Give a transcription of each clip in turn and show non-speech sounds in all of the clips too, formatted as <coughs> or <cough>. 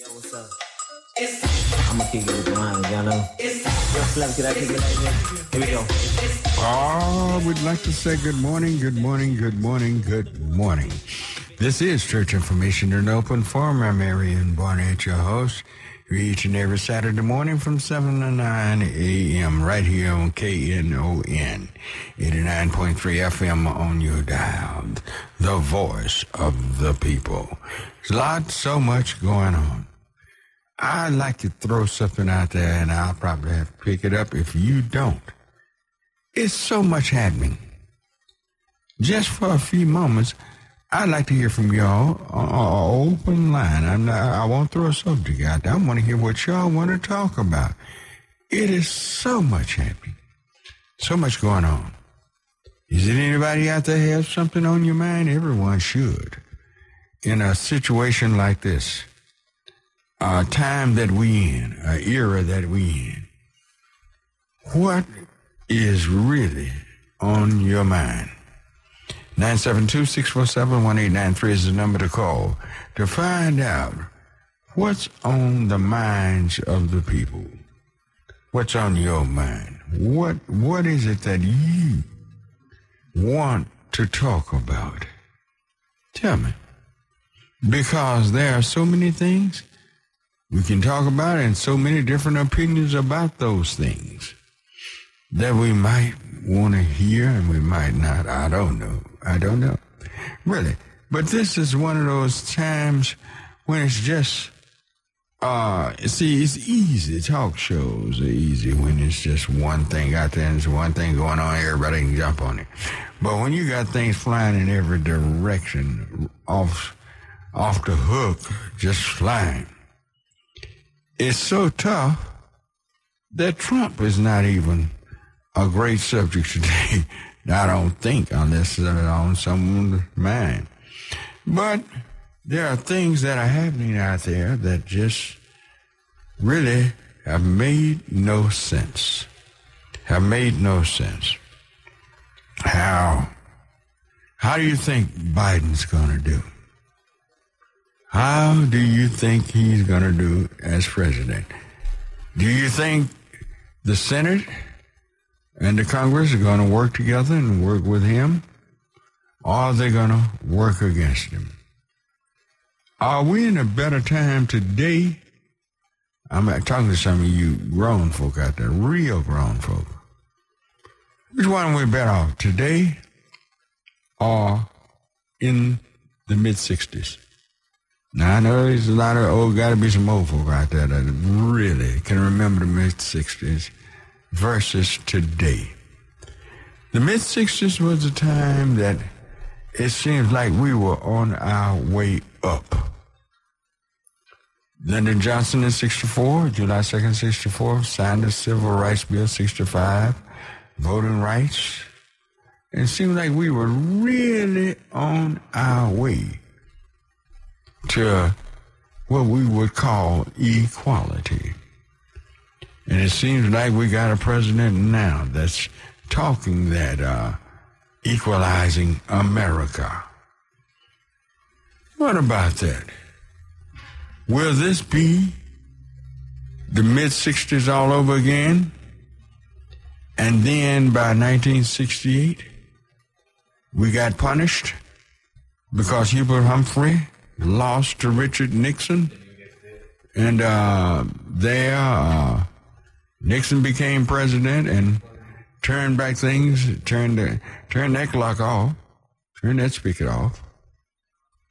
Yo, what's up? I'ma kick it with mine, y'all know. Yo, Slim, can I kick it like this? Here we go. Oh, we'd like to say good morning, good morning, good morning, good morning. This is Church Information in Open Forum. I'm Marion Barnett, your host. Each and every Saturday morning from 7 to 9 a.m. right here on KNON 89.3 FM on your dial. The voice of the people. There's a lot, so much going on. I'd like to throw something out there and I'll probably have to pick it up if you don't. It's so much happening. Just for a few moments, I'd like to hear from y'all on open line. I'm not, I won't throw a subject out there. I want to hear what y'all want to talk about. It is so much happening. So much going on. Is it anybody out there have something on your mind? Everyone should. In a situation like this, a time that we in, an era that we in, what is really on your mind? 972-647-1893 is the number to call to find out what's on the minds of the people. What's on your mind? What what is it that you want to talk about? Tell me. Because there are so many things we can talk about it and so many different opinions about those things that we might want to hear and we might not. I don't know. I don't know. Really. But this is one of those times when it's just, uh, see, it's easy. Talk shows are easy when it's just one thing out there and there's one thing going on, everybody can jump on it. But when you got things flying in every direction, off, off the hook, just flying, it's so tough that Trump is not even a great subject today. <laughs> I don't think, unless it's on someone's mind. But there are things that are happening out there that just really have made no sense. Have made no sense. How? How do you think Biden's going to do? How do you think he's going to do as president? Do you think the Senate and the Congress are going to work together and work with him? Or are they going to work against him? Are we in a better time today? I'm talking to some of you grown folk out there, real grown folk. Which one are we better off, today or in the mid 60s? Now, I know there's a lot of old, got to be some old folk out there that really can remember the mid 60s versus today. The mid 60s was a time that it seems like we were on our way up. Lyndon Johnson in 64, July 2nd, 64, signed the Civil Rights Bill 65, voting rights. It seemed like we were really on our way to what we would call equality. And it seems like we got a president now that's talking that uh, equalizing America. What about that? Will this be the mid 60s all over again? And then by 1968, we got punished because Hubert Humphrey lost to Richard Nixon. And uh, there, uh, Nixon became president and turned back things, turned the, turned that clock off, turned that speaker off.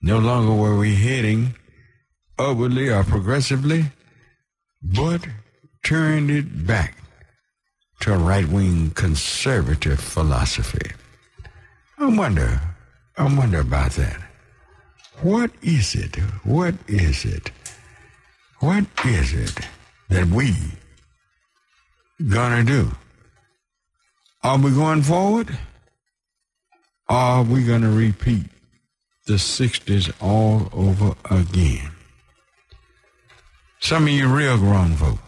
No longer were we heading upwardly or progressively, but turned it back to a right-wing conservative philosophy. I wonder, I wonder about that. What is it? What is it? What is it that we gonna do? Are we going forward? Are we gonna repeat the 60s all over again? Some of you real grown folk.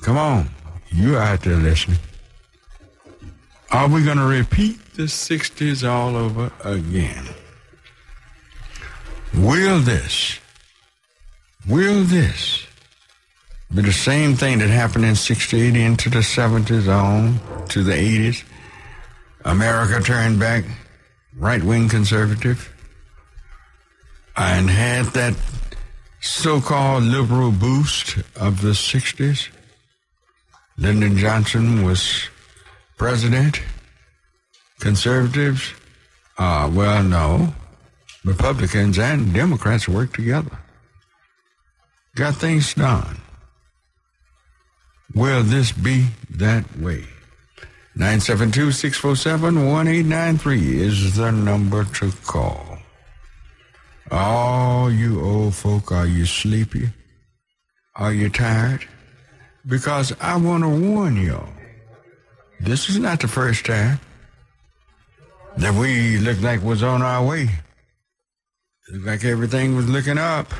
Come on. You out there listening. Are we to repeat the 60s all over again? Will this Will this be the same thing that happened in 60, into the 70s on to the 80s? America turned back right wing conservative and had that so called liberal boost of the 60s. Lyndon Johnson was president. Conservatives, uh, well, no. Republicans and Democrats worked together. Got things done. Will this be that way? 972-647-1893 is the number to call. Oh, you old folk, are you sleepy? Are you tired? Because I want to warn you. This is not the first time that we looked like was on our way. Looked like everything was looking up.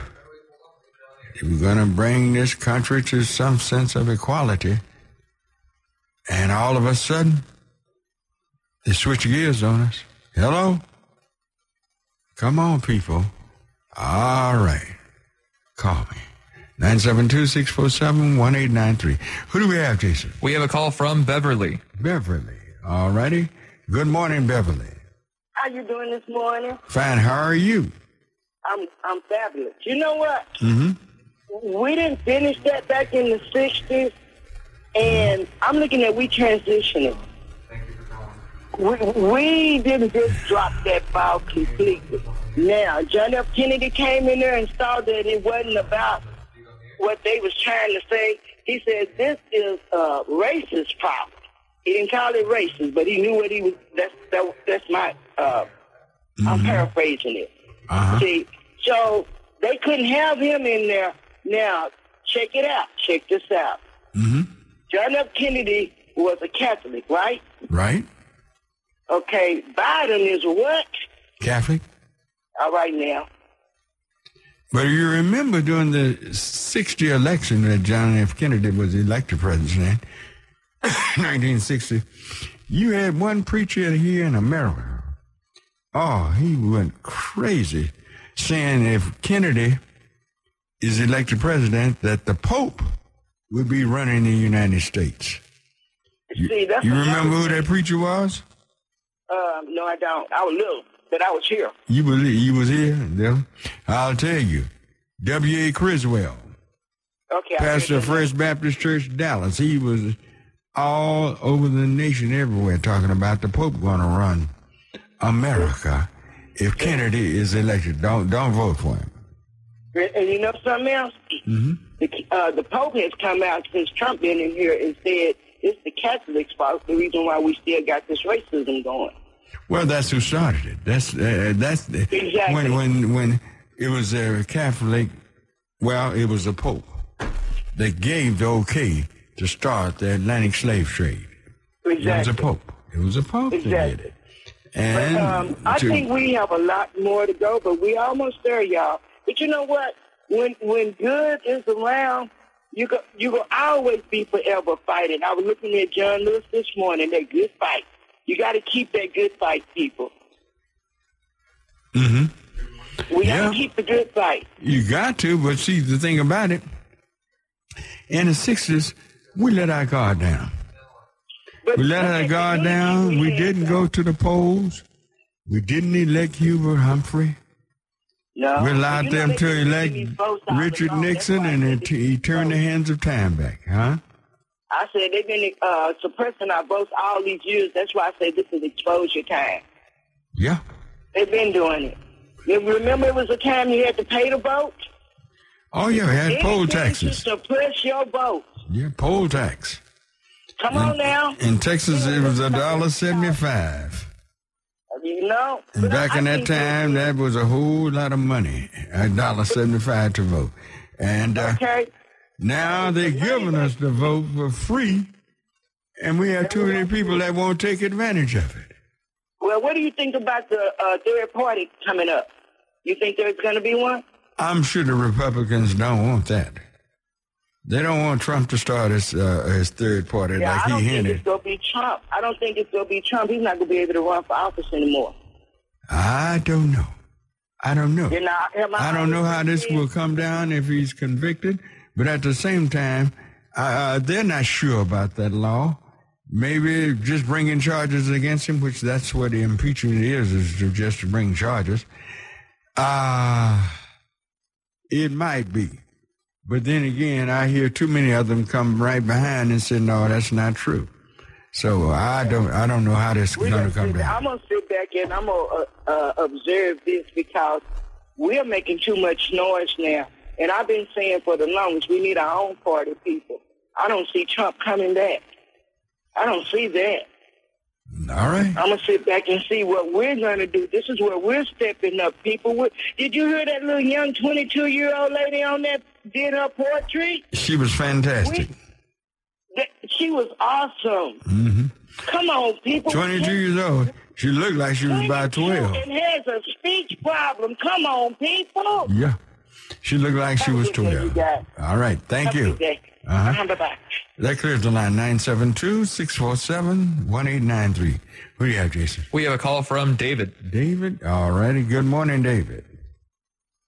We're going to bring this country to some sense of equality. And all of a sudden, they switch gears on us. Hello? Come on, people. All right. Call me. 972-647-1893. Who do we have, Jason? We have a call from Beverly. Beverly. All righty. Good morning, Beverly. How you doing this morning? Fine. How are you? I'm I'm fabulous. You know what? Mm-hmm. We didn't finish that back in the '60s, and I'm looking at we transitioning. We, we didn't just drop that ball completely. Now, John F. Kennedy came in there and saw that it wasn't about what they was trying to say. He said this is a racist problem. He didn't call it racist, but he knew what he was. That's that, that's my. Uh, I'm paraphrasing it. Uh-huh. See, so they couldn't have him in there. Now, check it out. Check this out. Mm-hmm. John F. Kennedy was a Catholic, right? Right? Okay, Biden is what? Catholic? All right now. But you remember during the 60 election that John F. Kennedy was elected president, <coughs> 1960, you had one preacher here in America. Oh, he went crazy saying if Kennedy is elected president, that the Pope would be running the United States. See, that's You remember who that preacher was? Um, no, I don't. I was little, but I was here. You was you was here. Then I'll tell you, W. A. Criswell, Okay, pastor of. First Baptist Church, Dallas. He was all over the nation, everywhere, talking about the Pope going to run America if Kennedy is elected. Don't don't vote for him. And, you know something else? Mm-hmm. The, uh, the Pope has come out since Trump been in here and said it's the Catholics' fault. The reason why we still got this racism going. Well, that's who started it. That's uh, that's the, Exactly. when when when it was a Catholic. Well, it was the Pope that gave the okay to start the Atlantic slave trade. It was a Pope. It was a Pope that did it. And Um, I to- think we have a lot more to go, but we almost there, y'all. But you know what? When when good is around, you go you will always be forever fighting. I was looking at John Lewis this morning. That good fight. You got to keep that good fight, people. Mhm. We got to keep the good fight. You got to, but see the thing about it, in the sixties, we let our guard down. We let our guard down. We didn't go to the polls. We didn't elect Hubert Humphrey. No, We allowed know them to elect giving these votes all Richard Nixon, and it, he turned the hands of time back, huh? I said they've been uh, suppressing our votes all these years. That's why I say this is exposure time. Yeah. They've been doing it. You remember it was a time you had to pay to vote? Oh yeah, we had poll Anything to taxes. suppress your vote. Yeah, poll tax. Come on now. In Texas, it was a dollar seventy-five. You know? And back I- in that time, that was a whole lot of money. A dollar seventy-five to vote. And uh, Okay. now they're giving us the vote for free, and we have too many people that won't take advantage of it. Well, what do you think about the uh, third party coming up? You think there's going to be one? I'm sure the Republicans don't want that. They don't want Trump to start his uh, his third party Yeah, I like don't he think hinted. it's going to be Trump. I don't think it's to be Trump. He's not going to be able to run for office anymore. I don't know. I don't know. I, am I, I don't know how this will come down if he's convicted, but at the same time, uh, they're not sure about that law. Maybe just bringing charges against him, which that's what the impeachment is, is to just to bring charges. Uh, it might be. But then again, I hear too many of them come right behind and say, no, that's not true. So I don't, I don't know how this is going gonna come down. I'm gonna sit back and I'm gonna uh, uh, observe this because we're making too much noise now. And I've been saying for the longest, we need our own party people. I don't see Trump coming back. I don't see that. All right. I'm gonna sit back and see what we're gonna do. This is where we're stepping up, people. Did you hear that little young 22 year old lady on that did her poetry? She was fantastic. That, she was awesome. hmm Come on, people. 22 years old. She looked like she was about 12. And has a speech problem. Come on, people. Yeah. She looked like she was good day, 12. All right. Thank Have you. Uh-huh. Uh-huh, bye-bye. That clears the line 972 647 1893. Who do you have, Jason? We have a call from David. David? All righty. Good morning, David.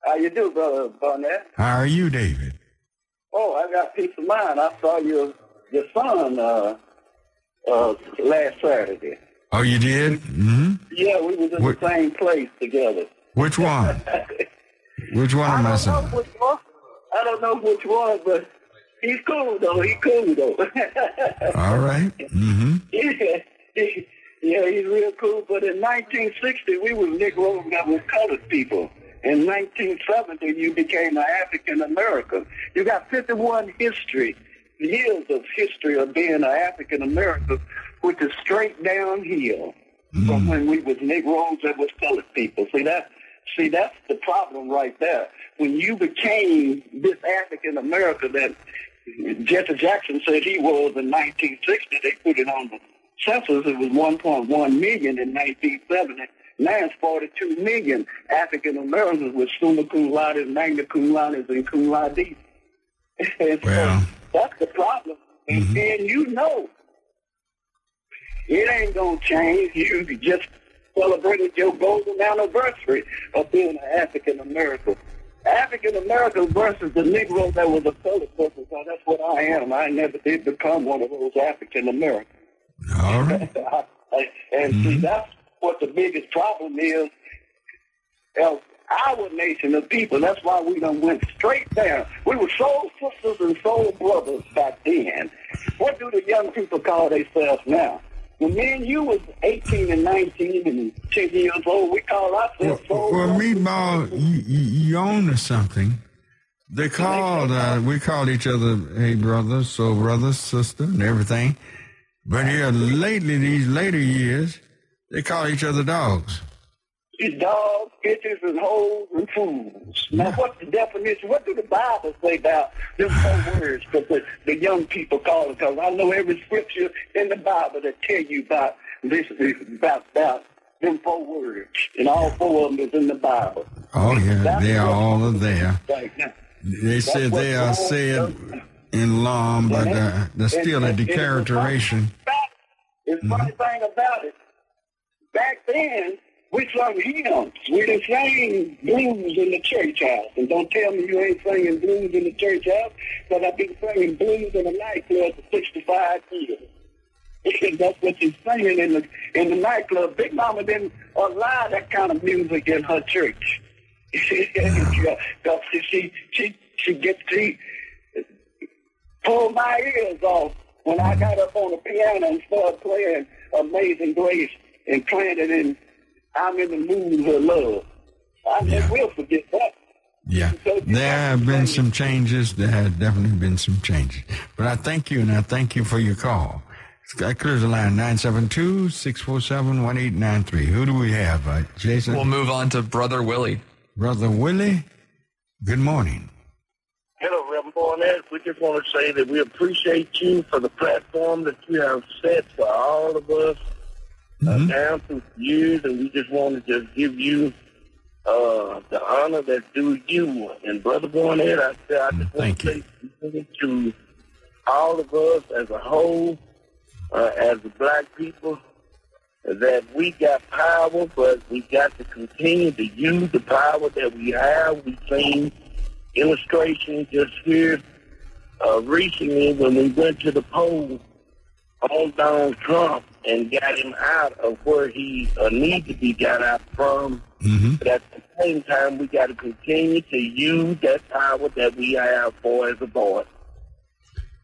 How you do, brother Barnett? How are you, David? Oh, I got peace of mind. I saw your your son uh, uh, last Saturday. Oh, you did? hmm Yeah, we was in What- the same place together. Which one? <laughs> Which one I of my don't know sons? which one. I don't know which one, but he's cool though. He's cool though. <laughs> All right. Mm-hmm. yeah, yeah, he's real cool. But in 1960, we was Negroes that was colored people. In 1970, you became an African American. You got 51 history years of history of being an African American, which is straight downhill from when we was Negroes that was colored people. See that? See that's the problem right there. When you became this African American that Jesse Jackson said he was in 1960, they put it on the census. It was 1.1 million in 1970. Now it's 42 million African Americans with summa cum laude, magna cum laude, and cum laude. And so that's the problem. And mm-hmm. then you know it ain't gonna change. You just celebrated your golden anniversary of being an African American. African American versus the Negro that was a colored person. So that's what I am. I never did become one of those African Americans. All right. <laughs> and see, mm-hmm. that's what the biggest problem is our nation of people. That's why we done went straight down. We were soul sisters and soul brothers back then. What do the young people call themselves now? When me and you was 18 and 19 and 10 years old, we call Well, ourselves well brothers. Meatball, you, you, you own to something. They called, uh, we called each other, hey, brother, so brother, sister, and everything. But here lately, these later years, they call each other dogs. These dogs, bitches, and hoes and fools. Now, what's the definition? What do the Bible say about them four words that the, the young people call it? Because I know every scripture in the Bible that tell you about this, about, about them four words. And all four of them is in the Bible. Oh, yeah, That's they are all there. Right now. They said they are said in law, but uh, there's still a declaration. It's the funny thing about it. Back then, we sung hymns. We didn't sing blues in the church house. And don't tell me you ain't singing blues in the church house, because I've been singing blues in the nightclub for 65 years. <laughs> That's what you're singing in the in the nightclub. Big Mama didn't allow that kind of music in her church. Because <laughs> she she she gets she pulled my ears off when I got up on the piano and started playing Amazing Grace and playing it in I'm in the mood for love. I Yeah. never will forget that. Yeah, there have been some changes. There have definitely been some changes. But I thank you, and I thank you for your call. That clears the line 972 647 1893. Who do we have? Uh, Jason? We'll move on to Brother Willie. Brother Willie? Good morning. Hello, Reverend Barnett. We just want to say that we appreciate you for the platform that you have set for all of us uh, down through years, and we just want to just give you uh, the honor that's due you. And Brother Barnett, I, I just want thank to say to all of us as a whole, uh, as the black people, that we got power, but we got to continue to use the power that we have. We've seen illustrations just here uh, recently when we went to the polls on Donald Trump and got him out of where he uh, needs to be got out from. Mm-hmm. But at the same time, we got to continue to use that power that we have for as a board.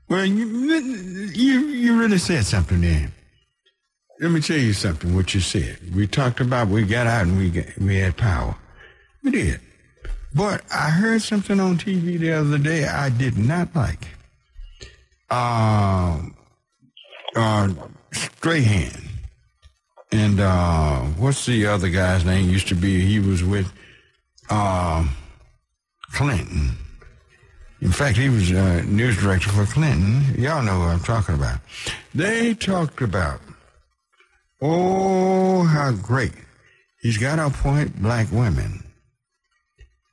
Well, you, you you really said something there. Let me tell you something. What you said. We talked about we got out and we got, we had power. We did. But I heard something on TV the other day I did not like. Um, uh, Strahan and uh, what's the other guy's name? Used to be he was with um, Clinton. In fact, he was uh, news director for Clinton. Y'all know what I'm talking about. They talked about, oh, how great. He's got to appoint black women.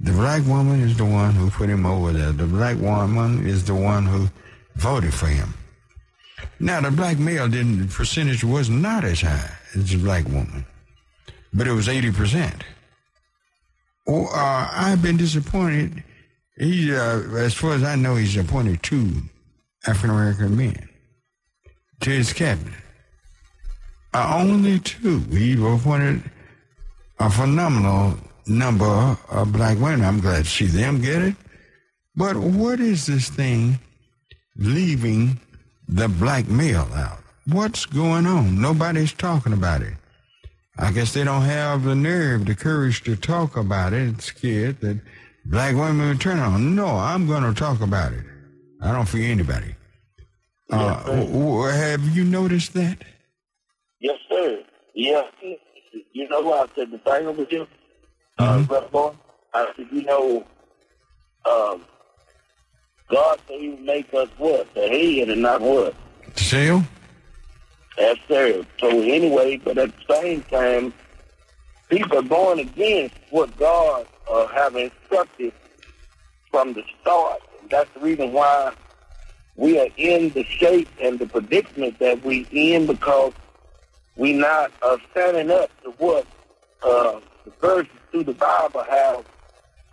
The black woman is the one who put him over there. The black woman is the one who voted for him. Now, the black male didn't, percentage was not as high as the black woman, but it was 80%. Oh, uh, I've been disappointed. He, uh, as far as I know, he's appointed two African American men to his cabinet. Uh, only two. He appointed a phenomenal number of black women. I'm glad to see them get it. But what is this thing leaving the black male out? What's going on? Nobody's talking about it. I guess they don't have the nerve, the courage to talk about it. It's scared that black women will turn on. No, I'm going to talk about it. I don't fear anybody. Uh, w- w- have you noticed that? Yes, sir. Yeah. You know I said the thing over you, Uh, Brother Boy? I said, you know, um, God said he would make us what? The head and not what? Sale? Yes, sir. So anyway, but at the same time, people are going against what God uh, have instructed from the start. That's the reason why we are in the shape and the predicament that we in because we not uh, standing up to what uh, the verses through the Bible have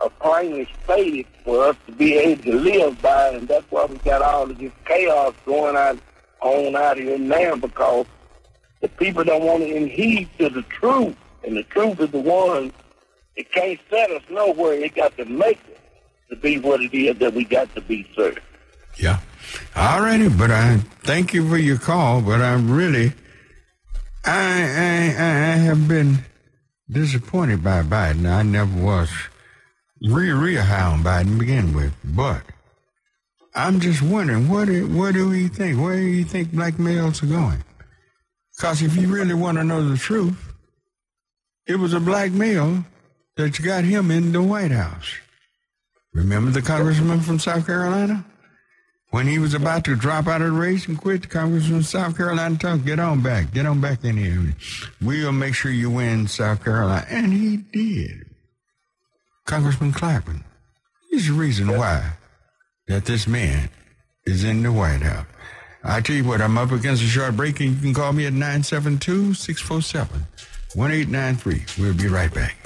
uh, plainly stated for us to be able to live by, and that's why we got all of this chaos going on on out here now because the people don't want to heed to the truth, and the truth is the one it can't set us nowhere. It got to make it to be what it is that we got to be, sir. Yeah. All righty, but I thank you for your call, but I really, I, I, I have been disappointed by Biden. I never was real, real high on Biden to begin with, but I'm just wondering, what do, what do we think? Where do you think black males are going? Because if you really want to know the truth, it was a black male that got him in the White House. Remember the congressman from South Carolina? When he was about to drop out of the race and quit, the congressman from South Carolina told, get on back, get on back in here. We'll make sure you win South Carolina. And he did. Congressman Clapper. He's the reason why that this man is in the White House. I tell you what, I'm up against a short break, and you can call me at 972 647 1893. We'll be right back.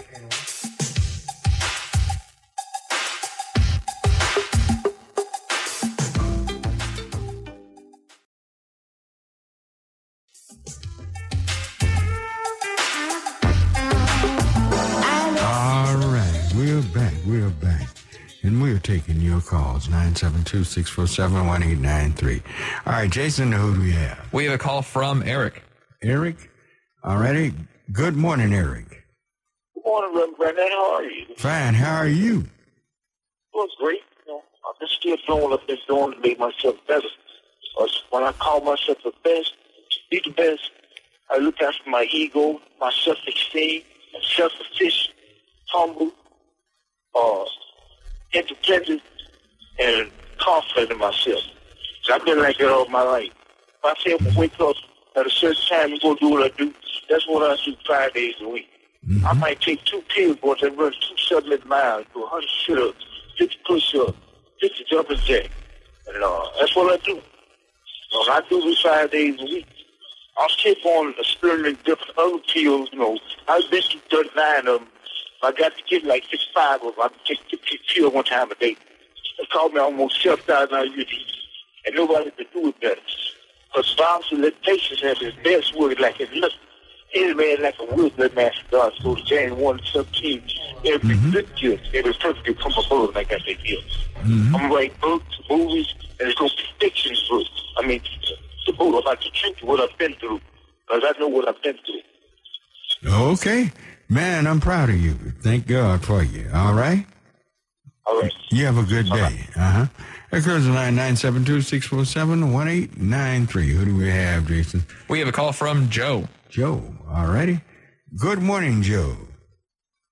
Taking calls, 972-647-1893. All right, Jason, who do we have? We have a call from Eric. Eric? All righty. Good morning, Eric. Good morning, Reverend Barnett. How are you? Fine. How are you? Well, it's great. You know, I'm just still doing what I've been doing to make myself better. Because when I call myself the best, to be the best, I look after my ego, my self-esteem, and self-sufficient, humble, uh, independent, and confident in myself. So I've been like that all my life. If I say I'm going to wake up at a certain time and go do what I do, that's what I do five days a week. I might take two pills, boys, and run two seven miles, do 100 sit-ups, 50 push-ups, 50 jumping jacks. And uh, that's what I do. When I do this five days a week, I'll keep on experimenting different other pills, you know. I've been to 39 of them. I got to get like 65 of them. I take 50 pills one time a day. It cost me almost 7,000 a year to. And nobody could do it better. Because let patients have his best word like it's nothing. Any man like a that master God. So James 1 17, every good gift, every perfect gift come above, like I said, gifts. Mhm. I'm gonna books, movies, and it's gonna be fiction books. I mean, the book about the truth, what I've been through. Because I know what I've been through. Okay. Man, I'm proud of you. Thank God for you. All right? All right. You have a good day. Uh-huh. That goes to line 972-647-1893. Who do we have, Jason? We have a call from Joe. Joe. All righty. Good morning, Joe.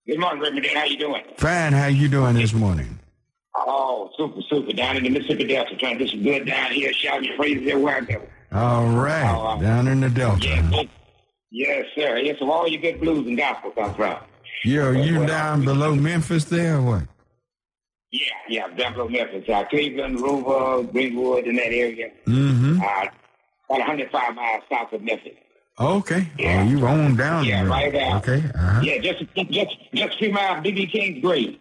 Good morning, Reverend. How you doing? Fine. How you doing this morning? Oh, super, super. Down in the Mississippi Delta, trying to do some good down here, shouting your praises everywhere I go. All right. Oh, uh, Down in the Delta. Yeah, good. yes, sir. Yes, of all your good blues and gospel comes from. Yo, you Well, down below Memphis there or what? Yeah, yeah, down below Memphis, uh, Cleveland, Rover, Greenwood, in that area. Mm-hmm. Uh, about 105 miles south of Memphis. Okay. Yeah. Oh, you on down Yeah, there. right there. Okay. Uh-huh. Yeah, just just just a few miles, B.B. King's grave.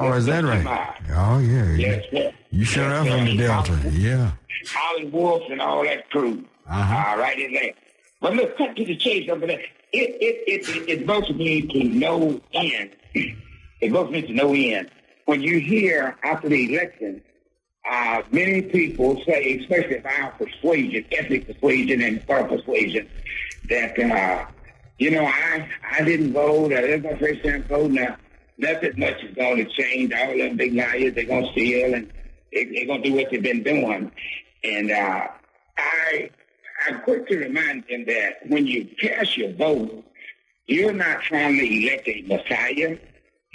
Oh, is that right? Oh, yeah. Yes, sir. You shut Yes, up in the Delta. Yeah. Howlin' Wolf and all that crew. Uh-huh. Uh, right in there. But look, cut to the chase over there. It it it it, it both me to no end. <clears throat> It both me to no end. When you hear after the election, uh, many people say, especially our persuasion, ethnic persuasion and thought persuasion, that uh, you know, I I didn't vote. I didn't my first time voting, nothing much is going to change. All them big liars, they're going to steal and they, they're going to do what they've been doing. And uh, I I'm quick to remind them that when you cast your vote, you're not trying to elect a messiah.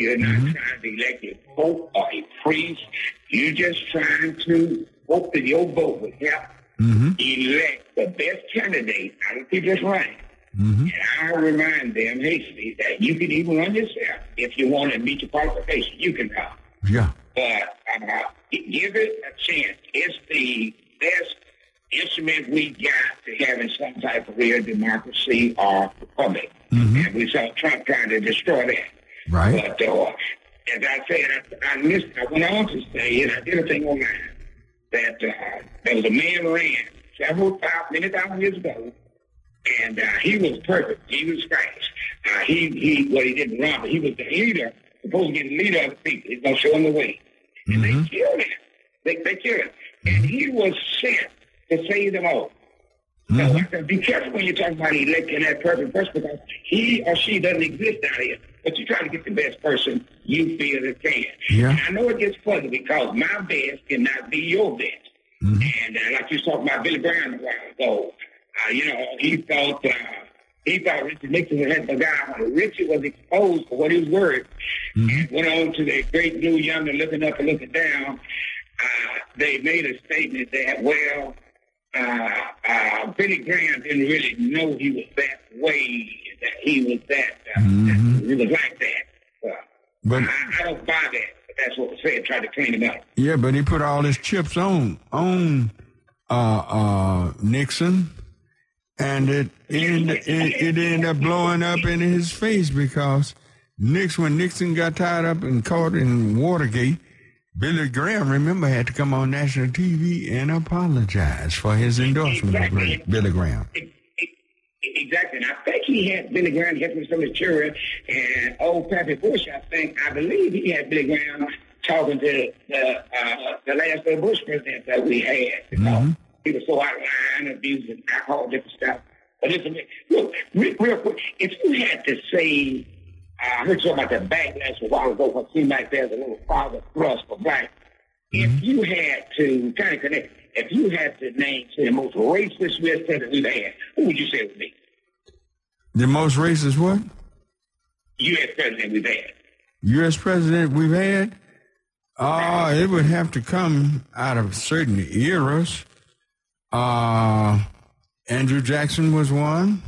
You're not mm-hmm. trying to elect a pope or a priest. You're just trying to hope that your vote will help mm-hmm. elect the best candidate out of people's ranks. Mm-hmm. And I remind them hastily that you can even run yourself if you want to meet your qualifications. You can run. Yeah. But uh, give it a chance. It's the best instrument we got to having some type of real democracy or republic. And we saw Trump trying to destroy that. Right. But uh, as I said, I, I missed. I went on to say, and I did a thing online that uh, there was a man ran several thousand, many thousand years ago, and uh, he was perfect. He was Christ. Uh, he he well, he didn't run, but he was the leader, supposed to be the leader of the people. He's gonna show him the way, and they killed him. They they killed him, and he was sent to save them all. So I said, be careful when you talk about electing that perfect person because he or she doesn't exist out here. But you try to get the best person you feel that can. Yeah. And I know it gets fuzzy because my best cannot be your best. And uh, like you talking about Billy Graham a while ago, uh, you know, he thought uh, he thought Richard Nixon had the guy when Richard was exposed for what he was worth and went on to the great new younger looking up and looking down. Uh, they made a statement that, well, uh, uh, Billy Graham didn't really know he was that way, that he was that, uh, he was like that. Uh, But I, I don't buy that, but that's what was said, tried to clean him up. yeah, but he put all his chips on on uh uh Nixon and it ended, it, it ended up blowing up in his face because Nixon when Nixon got tied up and caught in Watergate, Billy Graham, remember, had to come on national TV and apologize for his endorsement of Billy Graham. Exactly. And I think he had Billy Graham help him some of the children. And old Pappy Bush, I think, I believe he had Billy Graham talking to the, uh, the last of Bush president that we had. Know? He was so out of line, abusing alcohol, different stuff. But listen, look, real, real quick, if you had to say, uh, I heard you talking about the backlash a while ago, what seemed like there's a little father thrust for black. If you had to kind of connect, if you had to name say, the most racist U.S. president we've had, who would you say would be? The most racist what? U.S. president we've had. U.S. president we've had? Uh, it would have to come out of certain eras. Uh, Andrew Jackson was one.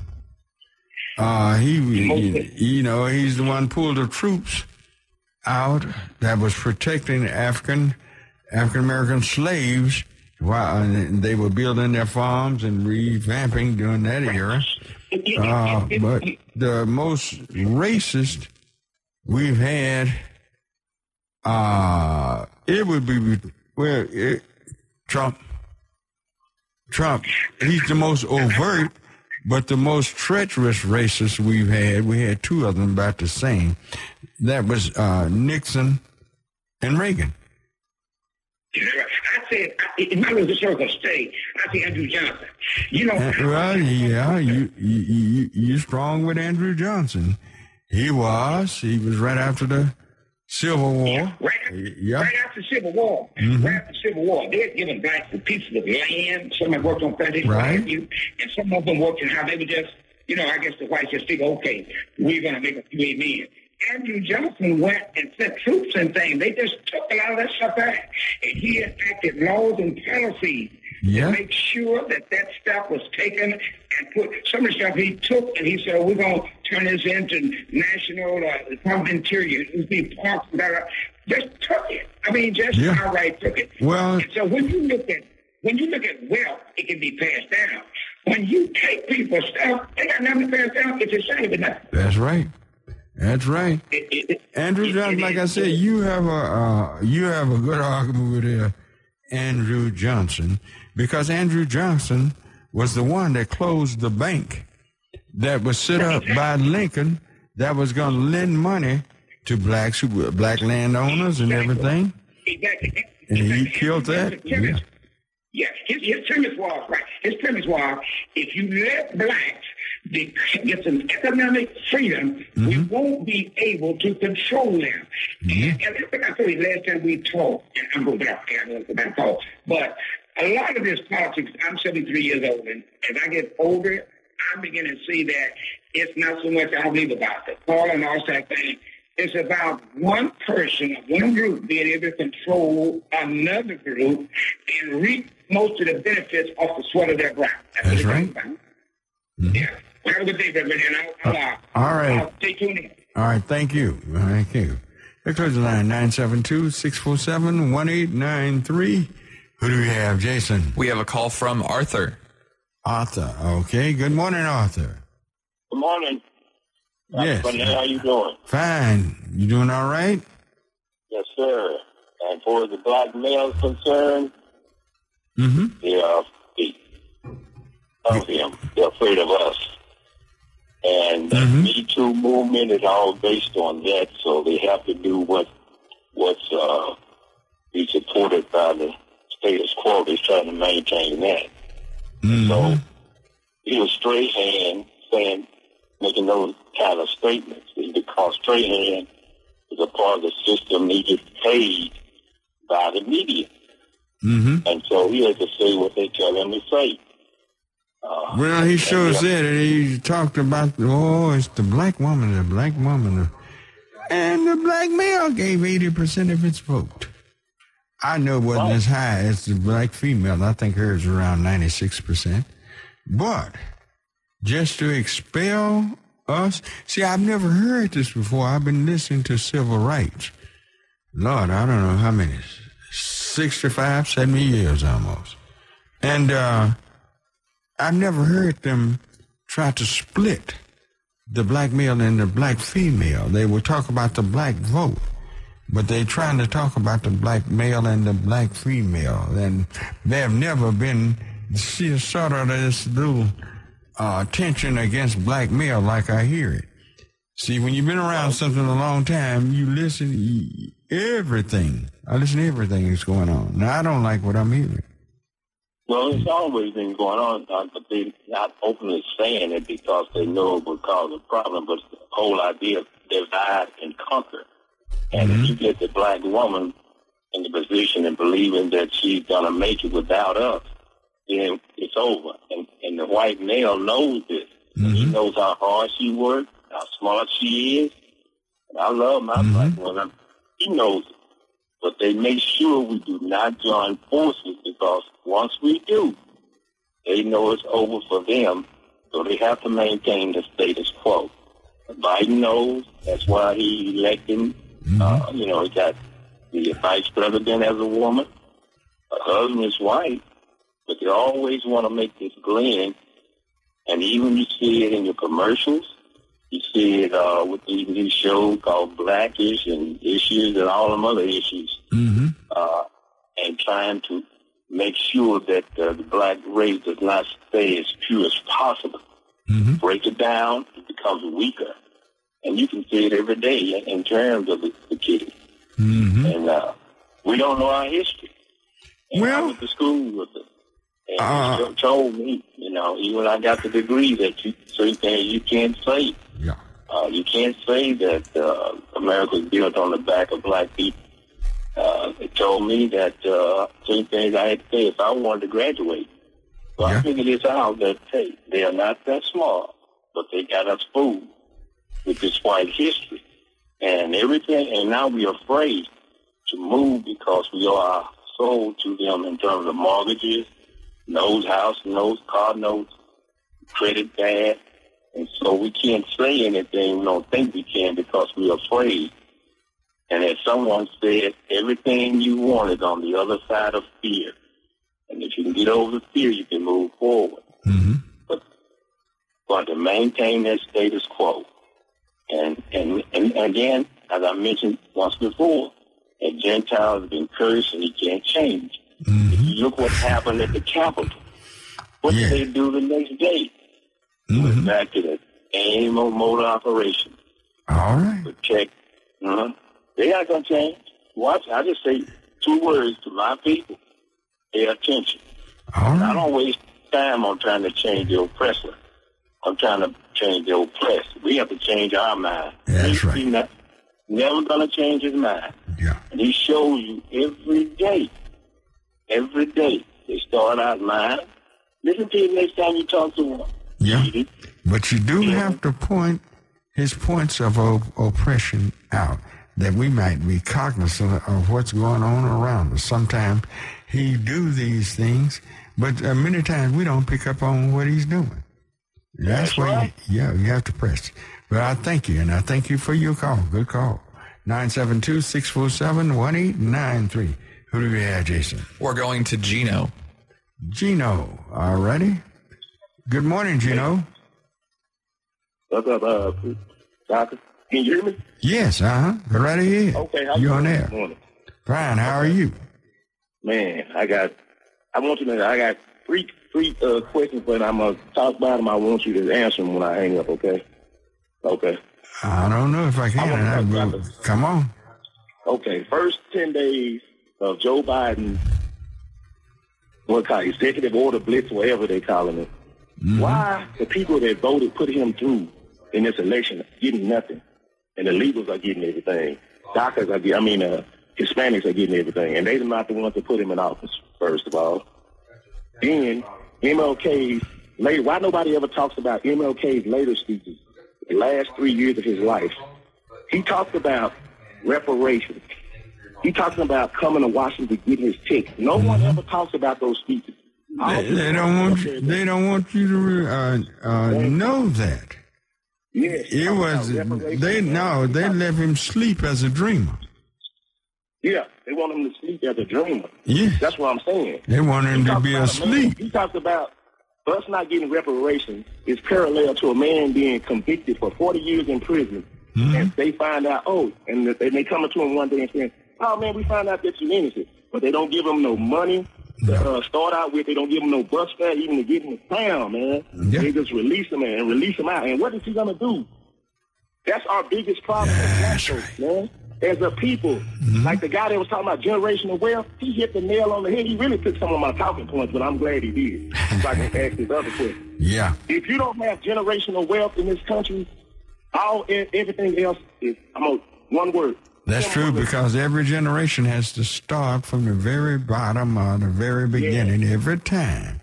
Uh, he, he- you know, he's the one pulled the troops out that was protecting African African American slaves and they were building their farms and revamping during that era. Uh, but the most racist we've had, uh, it would be well, it, Trump. Trump, he's the most overt, but the most treacherous racist we've had. We had two of them about the same. That was uh, Nixon and Reagan. Said, in my little circle state, I say Andrew Johnson. You know, well, yeah, you, you you you strong with Andrew Johnson. He was. He was right after the Civil War. Right, Yeah. right after the Civil War, Mm-hmm. right after the Civil War, they had given blacks a piece of land. Some them worked on plantations, Right. and some of them worked in how they were just, you know, I guess the whites just figure, okay, we're going to make a few men. Andrew Johnson went and sent troops and things. They just took a lot of that stuff back, and he enacted laws and policies Yeah. to make sure that that stuff was taken and put some of the stuff he took and he said, we're going to turn this into national uh, Department of Interior. It would be parks and that. Just took it. I mean, just Yeah. outright took it. Well- And so when you look at when you look at wealth, it can be passed down. When you take people's stuff, they got nothing to pass down. It's a shame, but nothing. That's right. That's right. It, it, it, Andrew Johnson, like I said, you have a uh, you have a good argument with uh, Andrew Johnson because Andrew Johnson was the one that closed the bank that was set up by Lincoln that was going to lend money to blacks who were black landowners and everything. Exactly. And he killed that? Yeah. Yes, his, his premise was right. His premise was if you let blacks get some economic freedom, we mm-hmm. won't be able to control them. Mm-hmm. And, and I think I told you last time we talked, and I'm going back there about talk, but a lot of this politics. I'm 73 years old, and as I get older, I'm beginning to see that it's not so much I believe about the Paul and all that thing. It's about one person, one group being able to control another group and reap most of the benefits off the sweat of their brow. That's what it's right. about. Mm-hmm. Yeah. Well, have a good day, everybody, And I'll, I'll, uh, All right. I'll stay tuned in. All right, thank you. Thank you. Let's close the line 972 647 1893. Who do we have, Jason? We have a call from Arthur. Arthur. Okay. Good morning, Arthur. Good morning. Yes. Buddy, how you doing? Fine. You doing all right? Yes, sir. And for the black males concerned, Mm-hmm. they are afraid of him. They're afraid of us. And the Mhm. Me Too movement is all based on that, so they have to do what what's uh, be supported by the status quo. They're trying to maintain that. Mm-hmm. So he was Strahan saying, making those kind of statements because Strahan is a part of the system. He gets paid by the media, Mm-hmm. and so he has to say what they tell him to say. Uh, Well, he sure yeah. said it. He talked about, oh, it's the black woman, the black woman. And the black male gave 80% of its vote. I know it wasn't as high as the black female. I think hers around 96%. But just to expel us, see, I've never heard this before. I've been listening to civil rights. Lord, I don't know how many, 65, 70 years almost. And, uh, I've never heard them try to split the black male and the black female. They will talk about the black vote, but they're trying to talk about the black male and the black female. And they have never been see, sort of this little uh, tension against black male like I hear it. See, when you've been around something a long time, you listen everything. I listen to everything that's going on. Now I don't like what I'm hearing. Well, it's always been going on, but they're not openly saying it because they know it would cause a problem. But the whole idea of divide and conquer. And if you mm-hmm. get the black woman in the position and believing that she's going to make it without us, then it's over. And, and the white male knows this. He mm-hmm. knows how hard she works, how smart she is. And I love my black mm-hmm. woman. He knows it. But they make sure we do not join forces because once we do, they know it's over for them. So they have to maintain the status quo. Biden knows. That's why he elected. Uh, you know, he got the vice president as a woman. Her husband is white. but they always want to make this blend. And even you see it in your commercials. See it uh, with these new shows called Blackish and Issues and all them other issues. Mm-hmm. Uh, and trying to make sure that uh, the black race does not stay as pure as possible. Mm-hmm. Break it down, it becomes weaker. And you can see it every day in terms of the, the kids. Mm-hmm. And uh, we don't know our history. And I Well- went to school with it. And Uh. he told me, you know, even I got the degree that you certain things you can't say. Yeah. Uh, you can't say that uh, America was built on the back of black people. Uh, it told me that uh, certain things I had to say if I wanted to graduate. So Yeah. I figured this out that, hey, they are not that smart, but they got us fooled with this white history and everything. And now we're afraid to move because we are sold to them in terms of mortgages, knows house, knows car knows credit bad. And so we can't say anything we don't think we can because we're afraid. And as someone said, everything you want is on the other side of fear. And if you can get over the fear, you can move forward. Mm-hmm. But, but to maintain that status quo. And, and, and again, as I mentioned once before, a Gentile has been cursed and he can't change. You look what happened at the Capitol, what Yeah. did they do the next day? Mm-hmm. Went back to the aim of motor operation. All right. Protect. Uh-huh. They not going to change. Watch. I just say two words to my people. Pay attention. All I right. don't waste time on trying to change the oppressor. I'm trying to change the oppressed. We have to change our mind. That's He- right. not, never going to change his mind. Yeah. And he shows you every day. Every day. They start out lying. Listen to him next time you talk to him. Yeah. But you do Yeah. have to point his points of op- oppression out that we might be cognizant of what's going on around us. Sometimes he do these things, but uh, many times we don't pick up on what he's doing. That's, That's why, right. you, yeah, you have to press. But I thank you, and I thank you for your call. Good call. 972-647-1893. Who do we have, Jason? We're going to Gino. Gino, all righty. Good morning, Gino. What's up, uh, doctor? Can you hear me? Yes, uh-huh. Go right ahead. Okay, how you you on doing there? this morning? Fine, how are you? Man, I got, I want you to, I got three, three uh, questions, but I'm going to talk about them. I want you to answer them when I hang up, okay? Okay. I don't know if I can. wanna I talk will- about this. come on. Okay, first 10 days of Joe Biden, what call executive order blitz, whatever they calling it. Why the people that voted put him through in this election are getting nothing, and the legals are getting everything. Doctors are getting, I mean, uh, Hispanics are getting everything, and they're not the ones that put him in office, first of all. Then MLK's later, why nobody ever talks about MLK's later speeches, the last three years of his life? He talked about reparations. He talking about coming to Washington to get his check. No one ever talks about those speeches. They, people they don't want you, they don't want you to uh, uh, know that. Yes, It was they no they let him sleep as a dreamer. Yeah, they want him to sleep as a dreamer. Yeah, That's what I'm saying. they want him He to be asleep. He talked about us not getting reparations is parallel to a man being convicted for 40 years in prison, Mm-hmm. and they find out, oh, and they they come to him one day and say, oh man, we found out that you're innocent, but they don't give them no money. To, uh, start out with, they don't give them no bus fare even to get him to town, man. Yeah. They just release them and release them out. And what is he gonna do? That's our biggest problem That's folks, man. As a people, like the guy that was talking about generational wealth, he hit the nail on the head. He really took some of my talking points, but I'm glad he did. So I can ask this other question. <laughs> Yeah, If you don't have generational wealth in this country, all everything else is I'm a, one word. That's true because every generation has to start from the very bottom or the very beginning every time.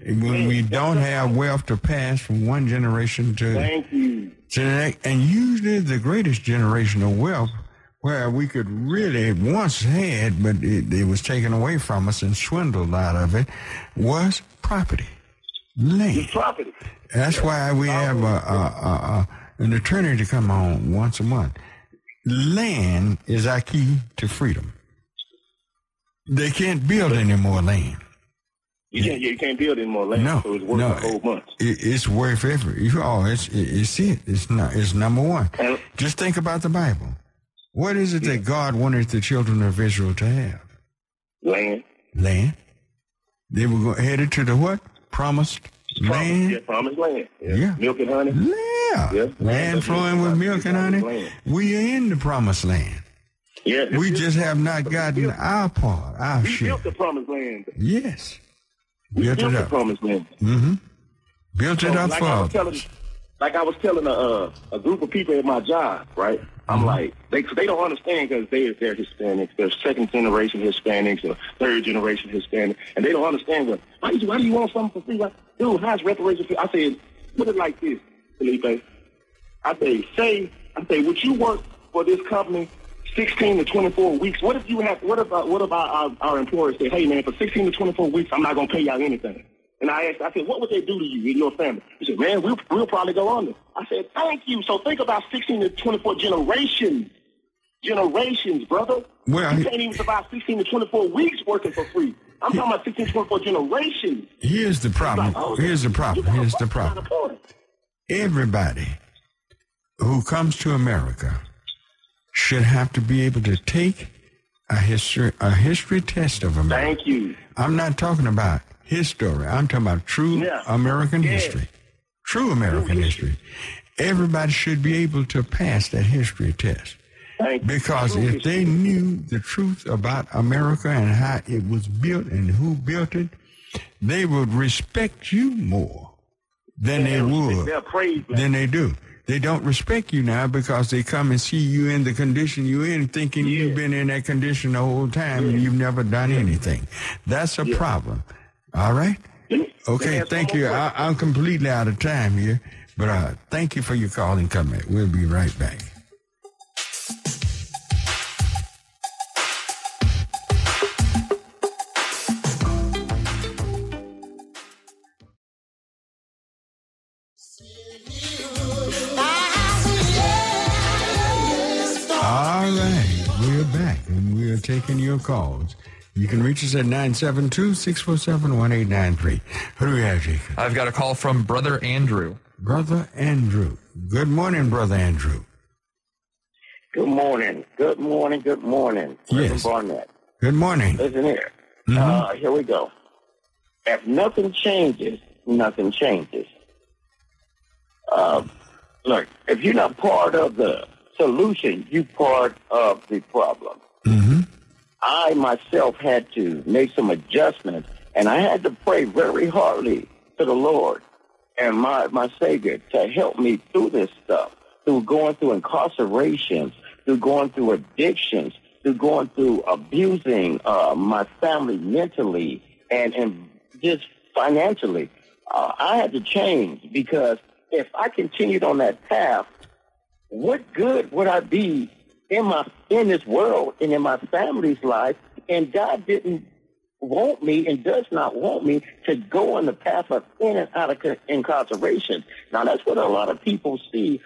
When we don't have wealth to pass from one generation to Thank you. to the next, and usually the greatest generational wealth where we could really once had, but it, it was taken away from us and swindled out of it, was property, land. Property. That's why we have a, a, a, a, an attorney to come on once a month. Land is our key to freedom. They can't build any more land. You can't, you can't build any more land, No, so it's worth no, a whole bunch. it, it's worth every. Oh, it's it, it's it. It's not. It's number one. And- Just think about the Bible. What is it that God wanted the children of Israel to have? Land. Land. They were headed to the what? Promised land. Yeah, promised land. Yeah. Milk and honey. Yeah. Yeah. Land flowing with milk and honey. Land. We are in the promised land. Yeah. We just have not gotten our part, our we share. built the promised land. Yes. We Built built it the promised land. Mm-hmm. Built it So, up like for I was others. telling, like I was telling a uh, a group of people at my job, right? I'm Mm-hmm. like, they they don't understand because they they're Hispanics, they're second generation Hispanics or third generation Hispanic, and they don't understand what. Why do you why do you want something for free? Like, dude, how's reparations? I said, put it like this, Felipe. I say, say, I say, would you work for this company 16 to 24 weeks? What if you have, what about, what about our, our employers say, hey man, for 16 to 24 weeks, I'm not going to pay y'all anything. And I asked, I said, what would they do to you and your family? He said, man, we'll, we'll probably go under. I said, thank you. So think about 16 to 24 generations. Generations, brother. Well, you can't even survive 16 to 24 weeks working for free. I'm talking about 16 to 24 generations. Here's the problem. Oh, Here's the problem. you got a Here's the problem. Everybody who comes to America should have to be able to take a history a history test of America. Thank you. I'm not talking about his story. I'm talking about true Yeah. American Yeah. history. True American history. Everybody should be able to pass that history test. Thank. Because True if they knew the truth about America and how it was built and who built it, they would respect you more than they would than they do. They don't respect you now because they come and see you in the condition you're in, thinking you've been in that condition the whole time and you've never done anything. That's a problem. All right? Let me- let me Okay, thank you. I, I'm completely out of time here, but uh, thank you for your call and comment. We'll be right back. All right, we're back and we're taking your calls. You can reach us at 972-647-1893. Who do we have, Jacob? I've got a call from Brother Andrew. Brother Andrew. Good morning, Brother Andrew. Good morning. Good morning. Good morning. Yes. Barnett. Good morning. Listen here. Mm-hmm. Uh, here we go. If nothing changes, nothing changes. Uh, look, if you're not part of the solution, you're part of the problem. I myself had to make some adjustments, and I had to pray very hardly to the Lord and my, my Savior to help me through this stuff, through going through incarcerations, through going through addictions, through going through abusing uh, my family mentally and, and just financially. Uh, I had to change because if I continued on that path, what good would I be in my in this world and in my family's life? And God didn't want me and does not want me to go on the path of in and out of incarceration. Now that's what a lot of people see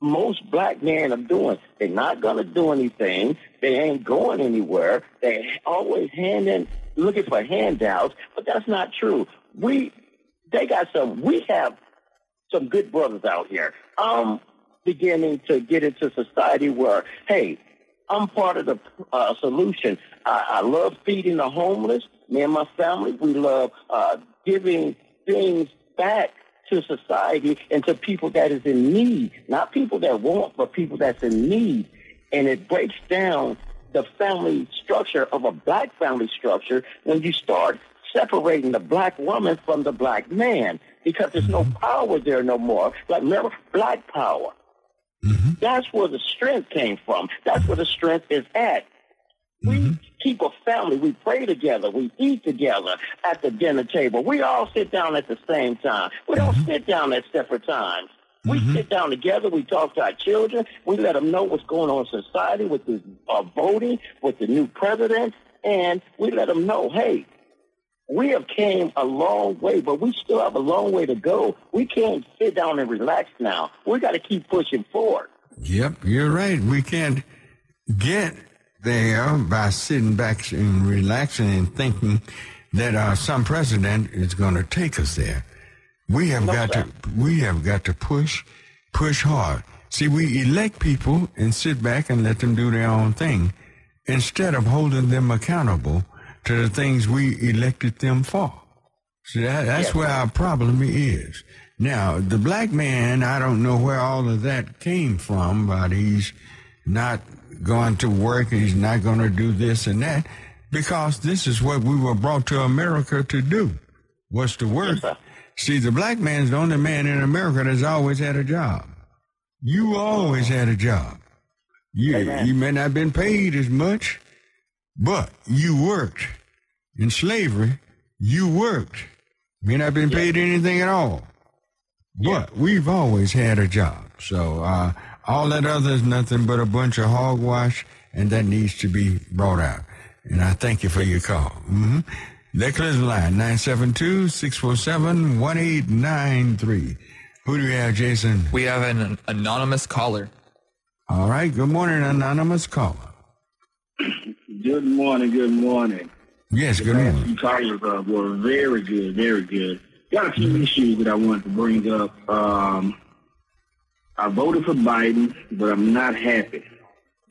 most black men are doing. They're not to do anything. They ain't going anywhere. They always handing, looking for handouts, but that's not true. We, they got some, we have some good brothers out here. I'm beginning to get into society where, hey, I'm part of the uh, solution. I, I love feeding the homeless. Me and my family, we love uh, giving things back to society and to people that is in need. Not people that want, but people that's in need. And it breaks down the family structure of a black family structure when you start separating the black woman from the black man because there's no power there no more. Like remember, black power. Mm-hmm. That's where the strength came from. That's where the strength is at. We mm-hmm. keep a family. We pray together. We eat together at the dinner table. We all sit down at the same time. We don't mm-hmm. sit down at separate times. We sit down together. We talk to our children. We let them know what's going on in society with the uh, voting, with the new president, and we let them know, hey, we have came a long way, but we still have a long way to go. We can't sit down and relax now. We got to keep pushing forward. Yep, you're right. We can't get there by sitting back and relaxing and thinking that uh, some president is going to take us there. We have No, got sir. to we have got to push push hard. See, we elect people and sit back and let them do their own thing instead of holding them accountable to the things we elected them for. See, that, that's where our problem is. Now, the black man, I don't know where all of that came from, but he's not going to work. He's not going to do this and that because this is what we were brought to America to do, was to work. See, the black man's the only man in America that's always had a job. You always had a job. You, you may not have been paid as much, but you worked. In slavery, you worked. May not have been paid anything at all. But we've always had a job. So uh, all that other is nothing but a bunch of hogwash, and that needs to be brought out. And I thank you for your call. Mm-hmm. Line, 972-647-1893. Who do we have, Jason? We have an anonymous caller. All right. Good morning, anonymous caller. Good morning, good morning. Yes, good morning. You callers uh, were very good, very good. Got a few issues that I wanted to bring up. Um, I voted for Biden, but I'm not happy.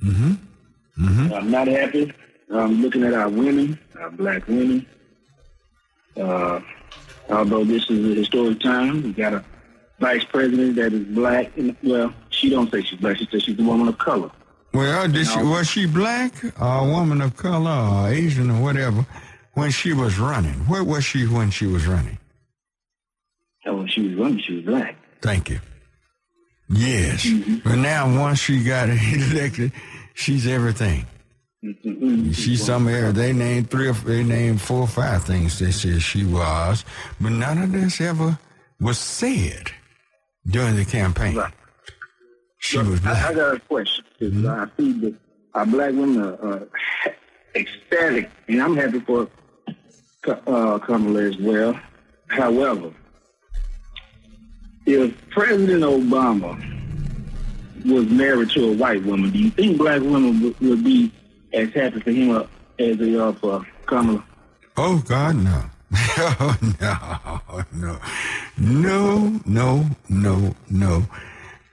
Mm-hmm. Mm-hmm. I'm not happy. I'm looking at our women, our black women. Uh, although this is a historic time, we got a vice president that is black. And, well, she don't say she's black. She says she's a woman of color. Well, did she, was she black or a woman of color or Asian or whatever when she was running? Where was she when she was running? Oh, when she was running, she was black. Thank you. Yes. Mm-hmm. But now once she got <laughs> elected, she's everything. Mm-hmm. She's some area. They named three or they named four or five things they said she was, but none of this ever was said during the campaign. Right. She was I, I black. got a question. 'cause I see that our black women are uh, <laughs> ecstatic, and I'm happy for uh, Kamala as well. However, if President Obama was married to a white woman, do you think black women would, would be as happy for him uh, as they are for Kamala? Oh God, no. <laughs> Oh, no, no, no, no, no, no.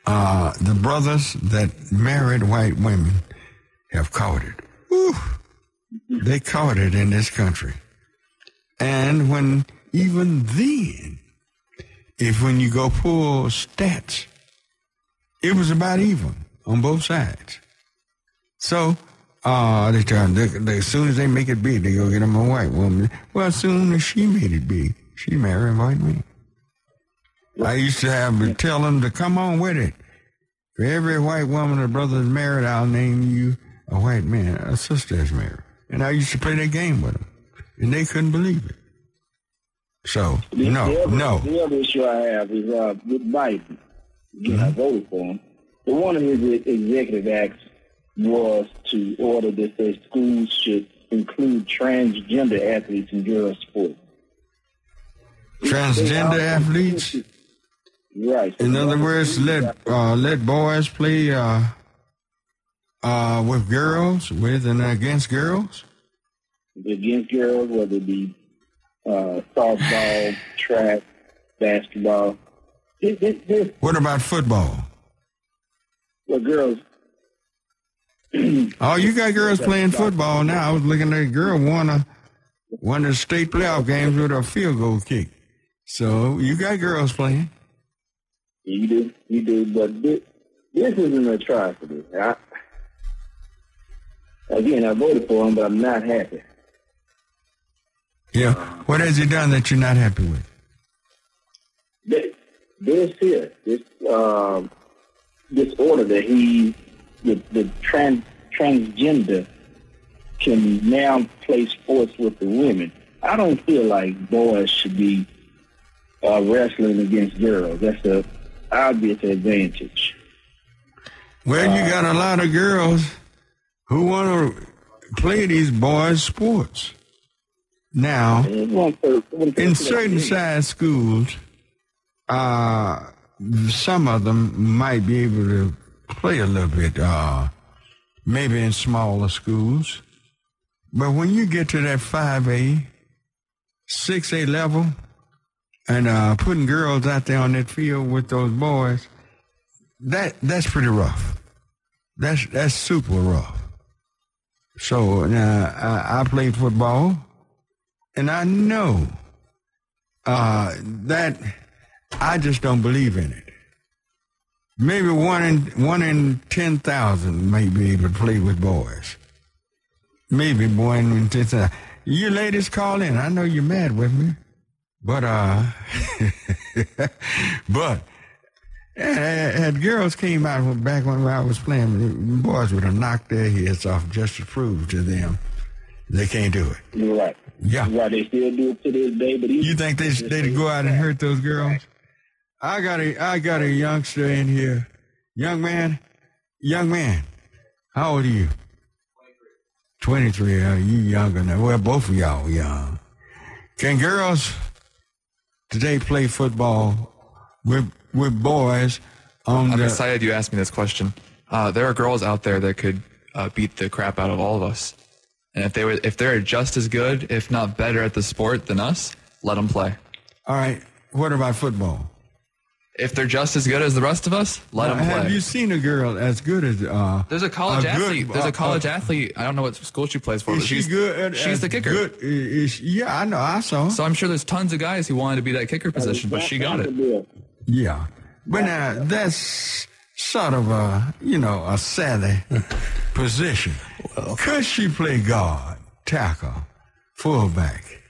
Uh, the brothers that married white women have it. Whew. They it in this country. And when, even then, if when you go pull stats, it was about even on both sides. So, uh, they try, they, they, as soon as they make it big, they go get them a white woman. Well, as soon as she made it big, she married a white man. I used to have to tell them to come on with it. For every white woman a brother is married, I'll name you a white man. A sister is married. And I used to play that game with them. And they couldn't believe it. So, The- no, the other, no. The other issue I have is uh, with Biden. Again, I voted for him. But one of his executive acts was to order that their schools should include transgender athletes in girls' sports. Transgender athletes? Right. In other words, let uh, let boys play uh, uh, with girls, with and against girls. against girls, whether it be uh, softball, track, basketball. This, this, this, What about football? well, girls, Oh, you got girls playing football now. I was looking at a girl won a won the state playoff games with a field goal kick. So you got girls playing. You do, you do, but this, this is an atrocity. I, again, I voted for him, but I'm not happy. Yeah. What has he done that you're not happy with? This, this here, this um, this order that he, the, the trans transgender, can now play sports with the women. I don't feel like boys should be uh, wrestling against girls. That's a obvious advantage. Well, you got a lot of girls who want to play these boys' sports. Now, And one per- one in certain size schools, uh, some of them might be able to play a little bit, uh, maybe in smaller schools. But when you get to that 5A, six A level and uh, putting girls out there on that field with those boys, that that's pretty rough. That's that's super rough. So now I, I played football, and I know uh, that I just don't believe in it. Maybe one in one in ten thousand may be able to play with boys. Maybe one in ten thousand. You ladies call in. I know you're mad with me, but uh, <laughs> but and girls came out back when I was playing, boys would have knocked their heads off just to prove to them they can't do it. You're right. Yeah. Right. They still do it to this day. But You think they they'd go out and hurt those girls? I got a I got a youngster in here, young man, young man. How old are you? Twenty three. Uh, you younger now? Well, both of y'all young. Can girls today play football with with boys on I'm the? excited you asked me this question. Uh, there are girls out there that could uh, beat the crap out of all of us, and if they were, if they're just as good, if not better at the sport than us, let them play. All right. What about football? If they're just as good as the rest of us, let them play. Have you seen a girl as good as? Uh, There's a college a good- athlete. There's uh, a college uh, athlete. I don't know what school she plays for. Is she she's good? At, she's the kicker. Good, is, yeah, I know. I saw. So I'm sure there's tons of guys who wanted to be that kicker position, but she got it. Yeah, but now that's sort of a you know a Sally <laughs> position. Could she play guard, tackle, fullback?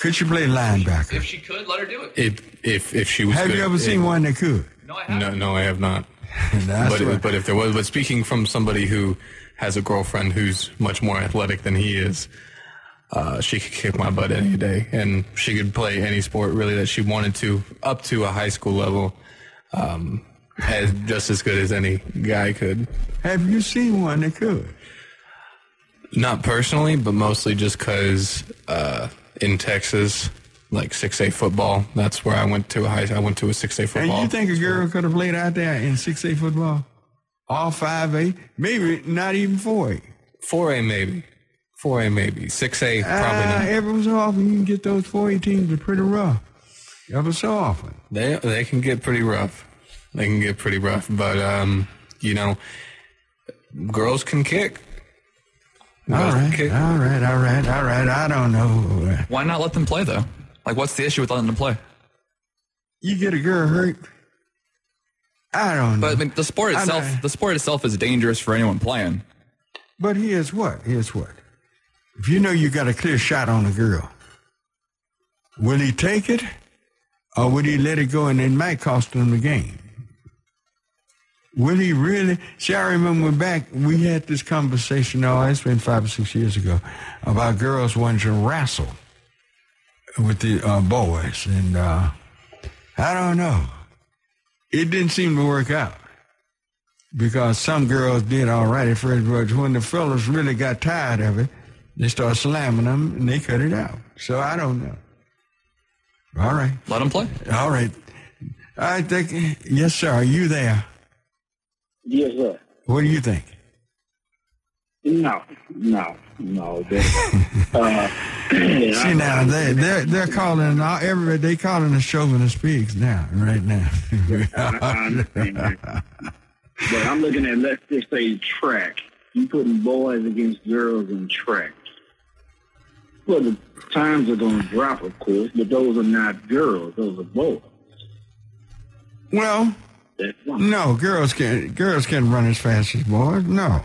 Could she play linebacker? If she could, let her do it. If if if she was, Have good you ever at- seen one that could? No, I haven't. No, no, I have not. <laughs> That's but, right. but if there was, but speaking from somebody who has a girlfriend who's much more athletic than he is, uh, she could kick my butt any day, and she could play any sport really that she wanted to, up to a high school level, um, as just as good as any guy could. Have you seen one that could? Not personally, but mostly just because uh, in Texas, like six A football, that's where I went to a high. I went to a six A football. And you think a girl could have played out there in six A football? All five A, maybe not even four A. Four A maybe, four A maybe, six A probably Ah, not. every so often you can get those four A teams are pretty rough. Every so often. They they can get pretty rough. They can get pretty rough, but um, you know, girls can kick. All Girls can right, kick. all right, all right, all right. I don't know. Why not let them play though? Like, what's the issue with letting them play? You get a girl hurt. I don't know. But I mean, the sport itself, the sport itself is dangerous for anyone playing. But here's what. Here's what. If you know you got a clear shot on a girl, will he take it, or would he let it go and it might cost him the game? Will he really? See, I remember back we had this conversation. Oh, it's been five or six years ago about girls wanting to wrestle with the uh, boys, and uh, I don't know. It didn't seem to work out because some girls did all right at first, but when the fellas really got tired of it, they started slamming them and they cut it out. So I don't know. All right. Let them play. All right. I think, yes, sir. Are you there? Yes, sir. What do you think? No, no, no. <laughs> uh, <clears throat> See now, they they're they're calling all every they calling the chauvinist pigs now, right now. I, I understand that. But I'm looking at, let's just say, track. You putting boys against girls in track. Well, the times are going to drop, of course, but those are not girls. Those are boys. well, That's one. no, girls can girls can run as fast as boys. No,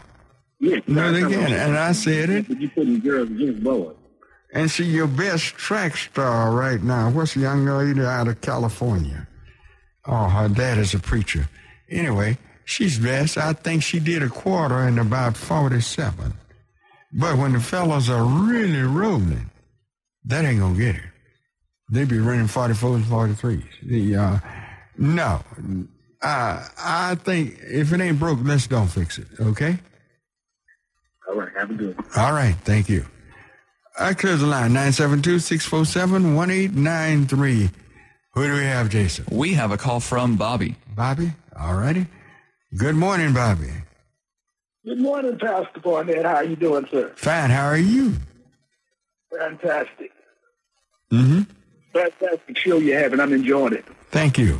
no, they can. what I'm And I said it. But you putting girls against boys. And see, your best track star right now, what's the young lady out of California? Oh, her dad is a preacher. Anyway, she's best. I think she did a quarter in about 47. But when the fellas are really rolling, that ain't gonna get her. They be running 44s and 43s. The, uh, no. Uh, I think if it ain't broke, let's don't fix it, okay? All right, have a good one. All right, thank you. I clear the line 972 647 1893. Who do we have, Jason? We have a call from Bobby. Bobby? All righty. Good morning, Bobby. Good morning, Pastor Barnett. How are you doing, sir? Fine, how are you? Fantastic. Mm-hmm. Fantastic show you're having. I'm enjoying it. Thank you.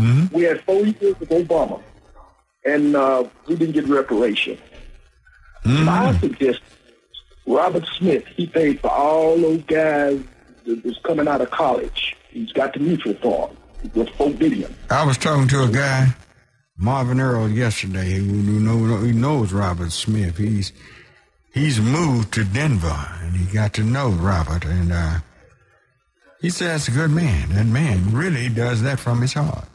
Mm-hmm. We had four years with Obama, and uh, we didn't get reparation. Mm-hmm. I suggest Robert Smith. He paid for all those guys that was coming out of college. He's got the mutual fund with four billion. I was talking to a guy, Marvin Earl, yesterday who, know, who knows Robert Smith. He's he's moved to Denver, and he got to know Robert, and uh, he says a good man. That man really does that from his heart.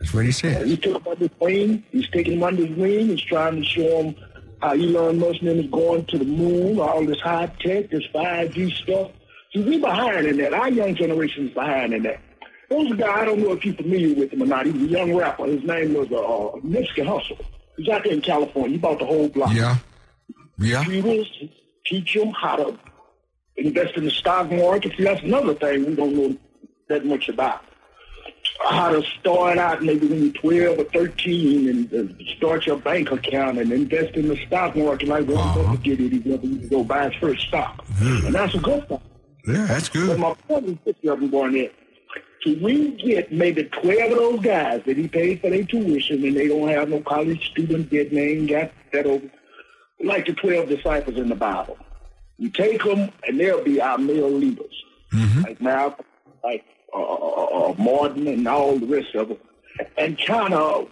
That's what he said. He took under his wing. He's taking him under his wing. He's trying to show him how Elon Musk is going to the moon, all this high tech, this 5G stuff. See, we behind in that. Our young generation is behind in that. There was a guy, I don't know if you're familiar with him or not. He was a young rapper. His name was uh, Nipsey Hussle. He's out there in California. He bought the whole block. Yeah. Yeah. Computers, teach him how to invest in the stock market. See, that's another thing we don't know that much about. How to start out maybe when you're 12 or 13 and uh, start your bank account and invest in the stock market like Warren uh-huh. Buffett did it. He to go buy his first stock. Mm. And that's a good thing. Yeah, that's good. But my point is this, everyone, is so we get maybe 12 of those guys that he paid for their tuition and they don't have no college student debt and they ain't got that over. Like the 12 disciples in the Bible. You take them and they'll be our male leaders. Mm-hmm. Like Malcolm, like uh, uh, Martin and all the rest of them. And kind of,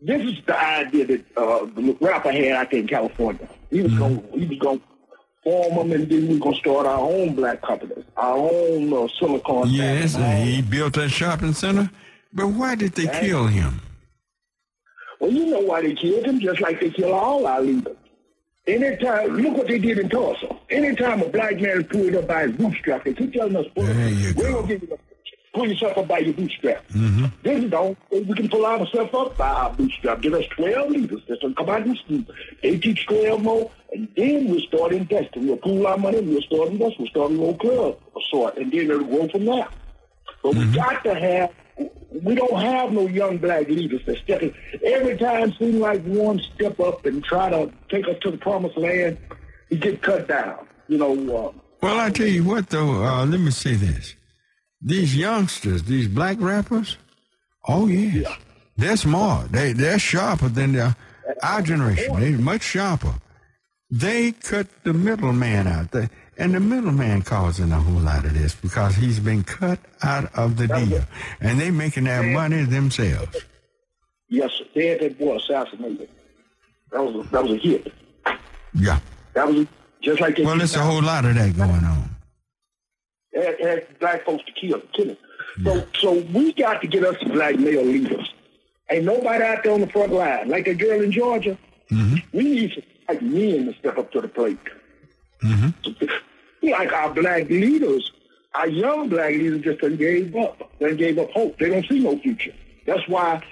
this is the idea that uh, the rapper had out there in California. He was mm-hmm. going, he was going form them, and then we're gonna start our own black companies, our own uh, silicon. Yes, and he built that shopping center. But why did they kill him? Well, you know why they killed him, just like they kill all our leaders. Anytime, look what they did in Tulsa. Anytime a black man is pulled up by his bootstrap, they keep telling us, there you we're go. gonna give you pull yourself up by your bootstrap. Mm-hmm. Then you know, We can pull ourselves up by our bootstrap. Give us 12 leaders. That's to come out and school. They teach 12 more, and then we'll start investing. We'll pool our money, we'll start investing. We'll start a little club of sort, and then it'll grow from there. But mm-hmm. we got to have, we don't have no young black leaders that step in. Every time seems like one step up and try to take us to the promised land, he get cut down. You know. Uh, well, I tell you what, though. Uh, let me say this these youngsters, these black rappers, oh yes, yeah. they're smart. They they're sharper than the, our generation. They're much sharper. They cut the middleman out. They, and the middleman causing a whole lot of this because he's been cut out of the deal. And they making their money themselves. Yes, they had that boy assassinated. That was a, that was a hit. Yeah. That was just like Well, there's a whole lot of that going on had, had black folks to kill, killing. So, so we got to get us some black male leaders. Ain't nobody out there on the front line like that girl in Georgia. Mm-hmm. We need some black men to step up to the plate. Mm-hmm. Like our black leaders, our young black leaders just done gave up. They gave up hope. They don't see no future. That's why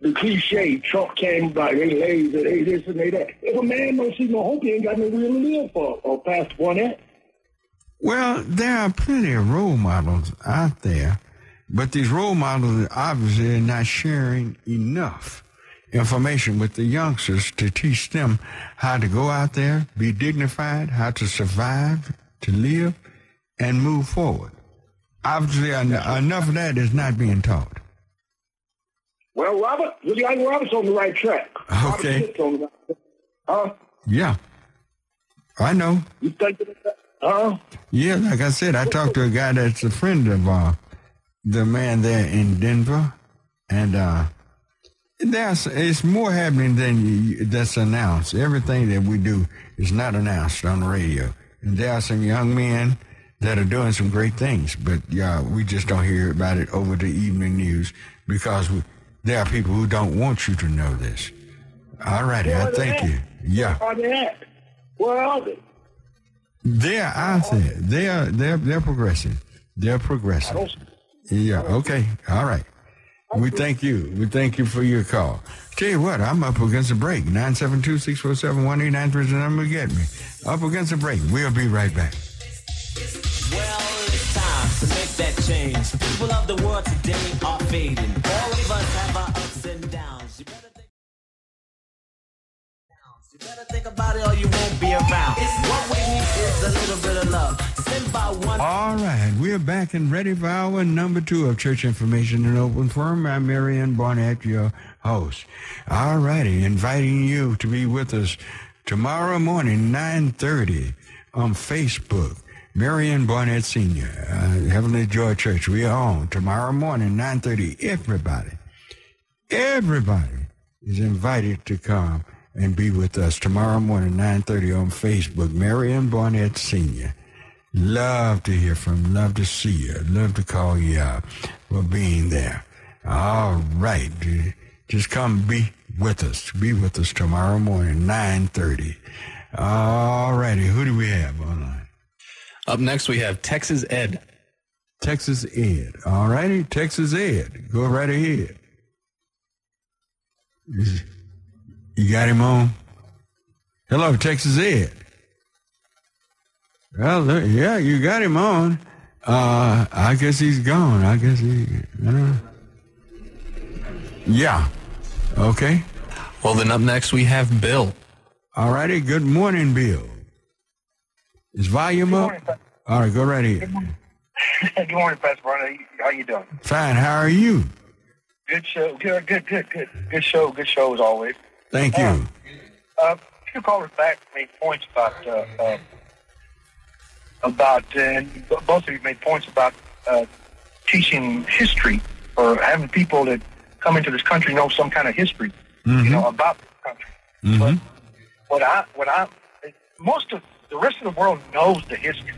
the cliche Trump came about, they lazy, they this and they that. If a man don't see no hope, he ain't got no will to live for, or past one that. Well, there are plenty of role models out there, but these role models obviously are not sharing enough information with the youngsters to teach them how to go out there, be dignified, how to survive, to live, and move forward. Obviously, enough of that is not being taught. Well, Robert, like Robert's on the right track. Okay. Huh? Yeah. I know. You think? Huh? Yeah, like I said, I talked to a guy that's a friend of uh, the man there in Denver, and uh, there's it's more happening than you, that's announced. Everything that we do is not announced on the radio, and there are some young men that are doing some great things, but yeah, we just don't hear about it over the evening news because we, there are people who don't want you to know this. All righty, I thank you. Yeah. Where are they at? Where are they? They're out there. They are they're they're progressing. They're progressing. Yeah, okay. All right. We thank you. We thank you for your call. Tell you what, I'm up against a break. 972-647-1893 is the number to get me. Up against a break. We'll be right back. Well, it's time to make that change. People of the world today are fading. All of us have our ups and downs. All right, we're back and ready for our number two of Church Information and Open Forum. I'm Marion Barnett, your host. All righty, inviting you to be with us tomorrow morning, 9.30 on Facebook. Marion Barnett Sr., uh, Heavenly Joy Church. We are on tomorrow morning, 9.30. Everybody, everybody is invited to come and be with us tomorrow morning, 9.30 on Facebook. Marion Barnett Sr. Love to hear from. Love to see you. Love to call you out for being there. All right. Just come be with us. Be with us tomorrow morning, 9.30. All righty. Who do we have online? Up next, we have Texas Ed. Texas Ed. All righty. Texas Ed. Go right ahead. Is- You got him on? Hello, Texas Ed. Well, yeah, you got him on. Uh, I guess he's gone. I guess he. Uh, yeah. Okay. Well, then up next, we have Bill. All righty. Good morning, Bill. Is volume up? All right, go right ahead. good morning, <laughs> Pastor Barnett. How you doing? Fine. How are you? Good show. Good, good, good, good. Good show. Good show as always. Thank you. Uh, few callers back made points about uh, uh, about uh, and both of you made points about uh, teaching history or having people that come into this country know some kind of history, you know, about the country. Mm-hmm. What I what I most of the rest of the world knows the history.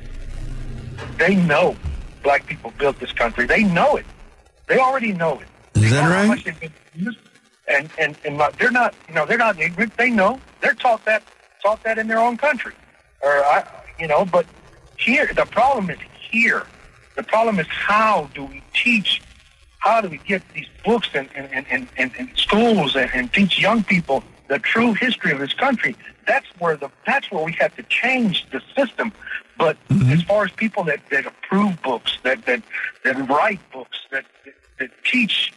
They know black people built this country. They know it. They already know it. Is that right? Much they've been used. And and and not- they're not you know they're not ignorant. They know they're taught that taught that in their own country, or I you know. But here the problem is here. The problem is how do we teach? How do we get these books in in, in, in, in, in schools and, and teach young people the true history of this country? That's where the that's where we have to change the system. But mm-hmm. as far as people that, that approve books, that, that that write books, that, that that teach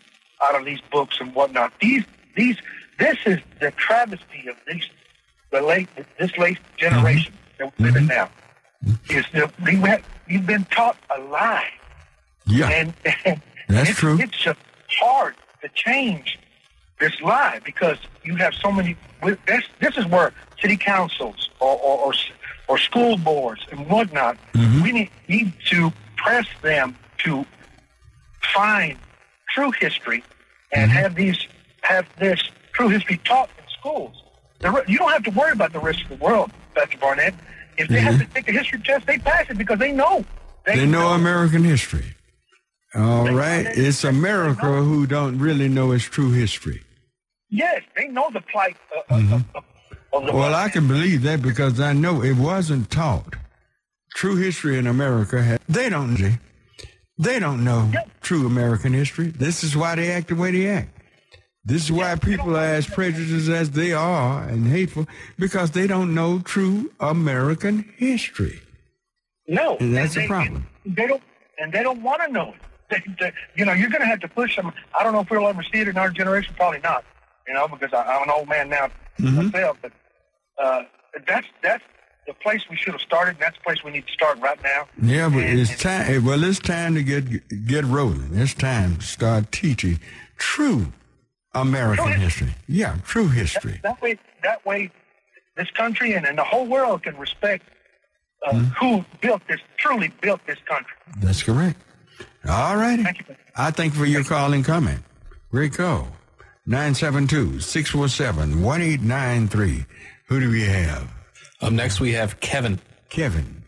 out of these books and whatnot, these these this is the travesty of these the late this late generation that we live in now. Is that we have, we've been taught a lie. Yeah. And, <laughs> and That's it's, true. It's just hard to change this lie because you have so many. This this is where city councils or or, or, or school boards and whatnot. Mm-hmm. We need, need to press them to find true history and Mm-hmm. have these have this true history taught in schools. The, you don't have to worry about the rest of the world, Pastor Barnett. If they have to take a history test, they pass it because they know. Mm-hmm. They know American history. All right. It's America who don't really know its true history. Yes, they know the plight uh, Mm-hmm. of, of, of the Well, I can believe that because I know it wasn't taught. True history in America, they don't see. They don't know true American history. This is why they act the way they act. This is why people are as prejudiced as they are and hateful because they don't know true American history. No, And that's the they, problem. They don't, and they don't want to know it. They, they, you know, you're going to have to push them. I don't know if we'll ever see it in our generation. Probably not. You know, because I, I'm an old man now Mm-hmm. myself. But uh, that's that's the place we should have started. And that's the place we need to start right now. Yeah, but And- it's time. Well, it's time to get get rolling. It's time to start teaching true American history. Yeah, true history. That way, that way, this country and, and the whole world can respect uh, Mm-hmm. who built this, truly built this country. That's correct. All righty. Thank you. I thank you for your call and comment. Great call. 972-647-1893. Who do we have? Up next, we have Kevin. Kevin.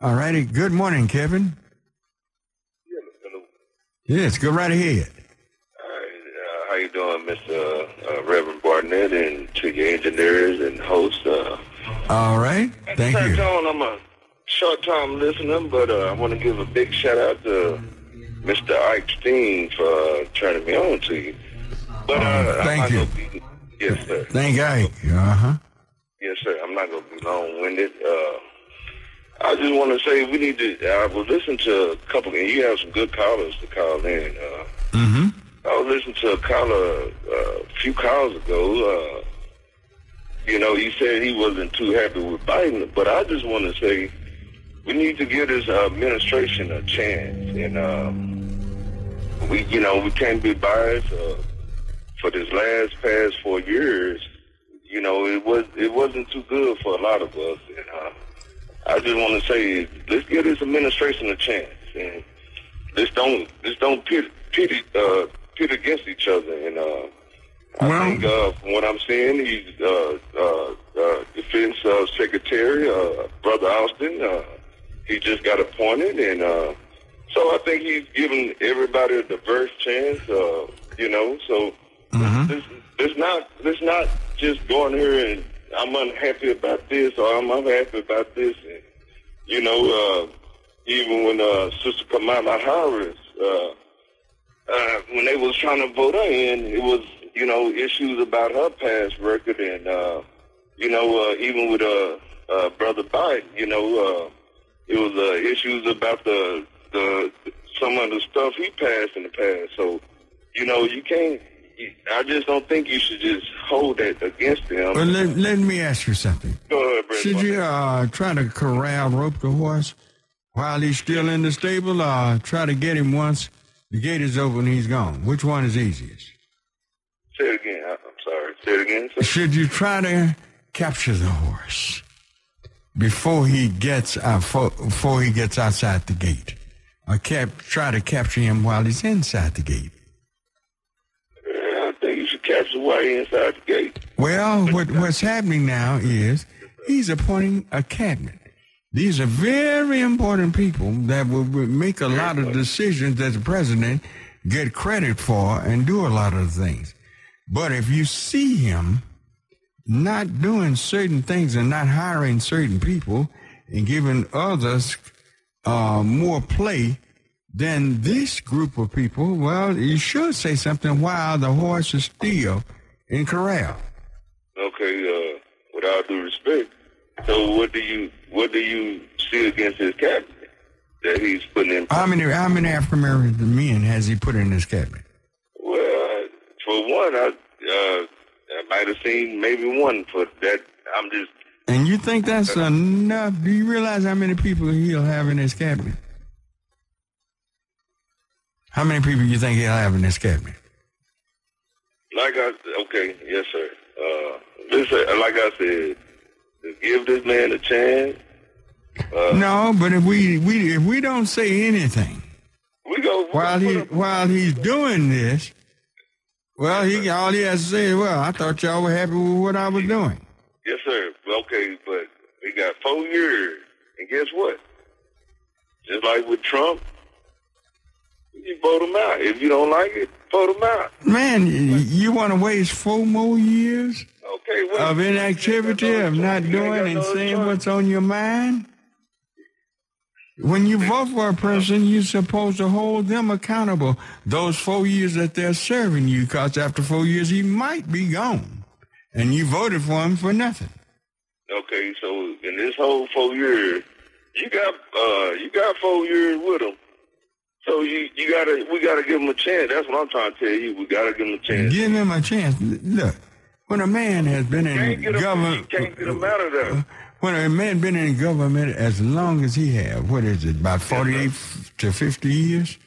All righty. Good morning, Kevin. Yes, go right ahead. Uh, how you doing, Mr. Uh, Reverend Barnett, and to your engineers and hosts? Uh, All right. Thank you. John, I'm a short-time listener, but uh, I want to give a big shout-out to Mr. Ike Steen for uh, turning me on to you. But uh, thank I'm not you. Gonna yes, sir. Thank Ike. Uh-huh. Yes, sir. I'm not going to be long-winded. Uh, I just want to say we need to. I was listening to a couple, and you have some good callers to call in. Uh, Mm-hmm. I was listening to a caller uh, a few calls ago. Uh, you know, he said he wasn't too happy with Biden, but I just want to say we need to give this administration a chance, and um, we, you know, we can't be biased. Uh, for this last past four years, you know, it was it wasn't too good for a lot of us, and uh, I just want to say, let's give this administration a chance, and let's don't let's don't pit pit uh, pit against each other, and uh, I think uh, from what I'm seeing, he's uh, uh, uh, defense uh, secretary, uh, brother Austin. Uh, he just got appointed, and uh, so I think he's giving everybody a diverse chance. Uh, you know, so this, this not this not just going here and I'm unhappy about this or I'm unhappy about this. And, you know, uh, even when uh, Sister Kamala Harris, uh, uh, when they was trying to vote her in, it was you know issues about her past record and uh, you know uh, even with uh, uh, brother Biden, you know, uh, it was uh, issues about the the some of the stuff he passed in the past. So you know you can't. I just don't think you should just hold that against them. Well, let, let me ask you something. Go ahead, Brother. Should you uh, try to corral rope the horse while he's still in the stable, or try to get him once the gate is open and he's gone? Which one is easiest? Say it again. I'm sorry. Say it again. sir. Should you try to capture the horse before he gets uh, fo- before he gets outside the gate, or cap- try to capture him while he's inside the gate? While you're inside the gate. Well, what, what's happening now is he's appointing a cabinet. These are very important people that will will make a lot of decisions that the president get credit for and do a lot of things. But if you see him not doing certain things and not hiring certain people and giving others uh, more play, then this group of people, well, you should say something while the horse is still in corral. Okay, uh, with all due respect. So what do you what do you see against his cabinet that he's putting in? How many how many African American men has he put in his cabinet? Well, for one, I uh, I might have seen maybe one for that. I'm just And you think that's enough? Do you realize how many people he'll have in his cabinet? How many people you think he'll have in his cabinet? like I okay, yes sir. Uh, listen, like I said, give this man a chance. Uh, no, but if we, we if we don't say anything we go while he while he's doing this, well, he all he has to say is, "Well, I thought y'all were happy with what I was doing." Yes, sir. Okay, but we got four years, and guess what? Just like with Trump, you vote him out. If you don't like it, vote him out. Man, you, you want to waste four more years Okay, what? of inactivity, of not doing and saying choice. what's on your mind? When you vote for a person, you're supposed to hold them accountable those four years that they're serving you, because after four years, he might be gone. And you voted for him for nothing. Okay, so in this whole four years, you got uh, you got four years with him. So you you gotta we gotta give him a chance. That's what I'm trying to tell you. We gotta give him a chance. Give him a chance. Look, when a man has been in Can't get him. government, can't get him out of there. Uh, when a man been in government as long as he have, what is it, about 48 to 50 years?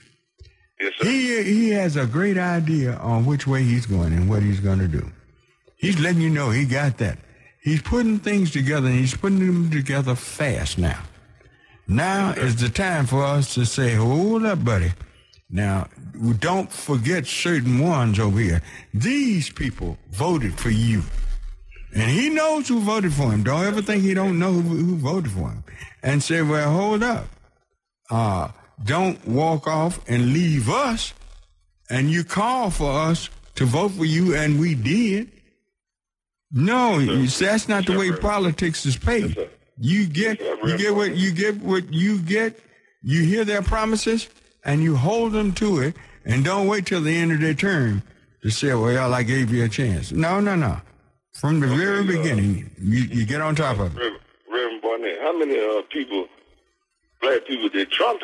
Yes, sir. He he has a great idea on which way he's going and what he's going to do. He's letting you know he got that. He's putting things together and he's putting them together fast now. Now is the time for us to say, hold up, buddy. Now, don't forget certain ones over here. These people voted for you. And he knows who voted for him. Don't ever think he don't know who, who voted for him. And say, well, hold up. Uh, don't walk off and leave us. And you call for us to vote for you, and we did. No, you that's not the way politics is paid. You get you get what you get what you get. You hear their promises and you hold them to it, and don't wait till the end of their term to say, "Well, I gave you a chance." No, no, no. From the very beginning, you, you get on top of it. Reverend, Reverend Barnett, how many uh, people, black people, did Trump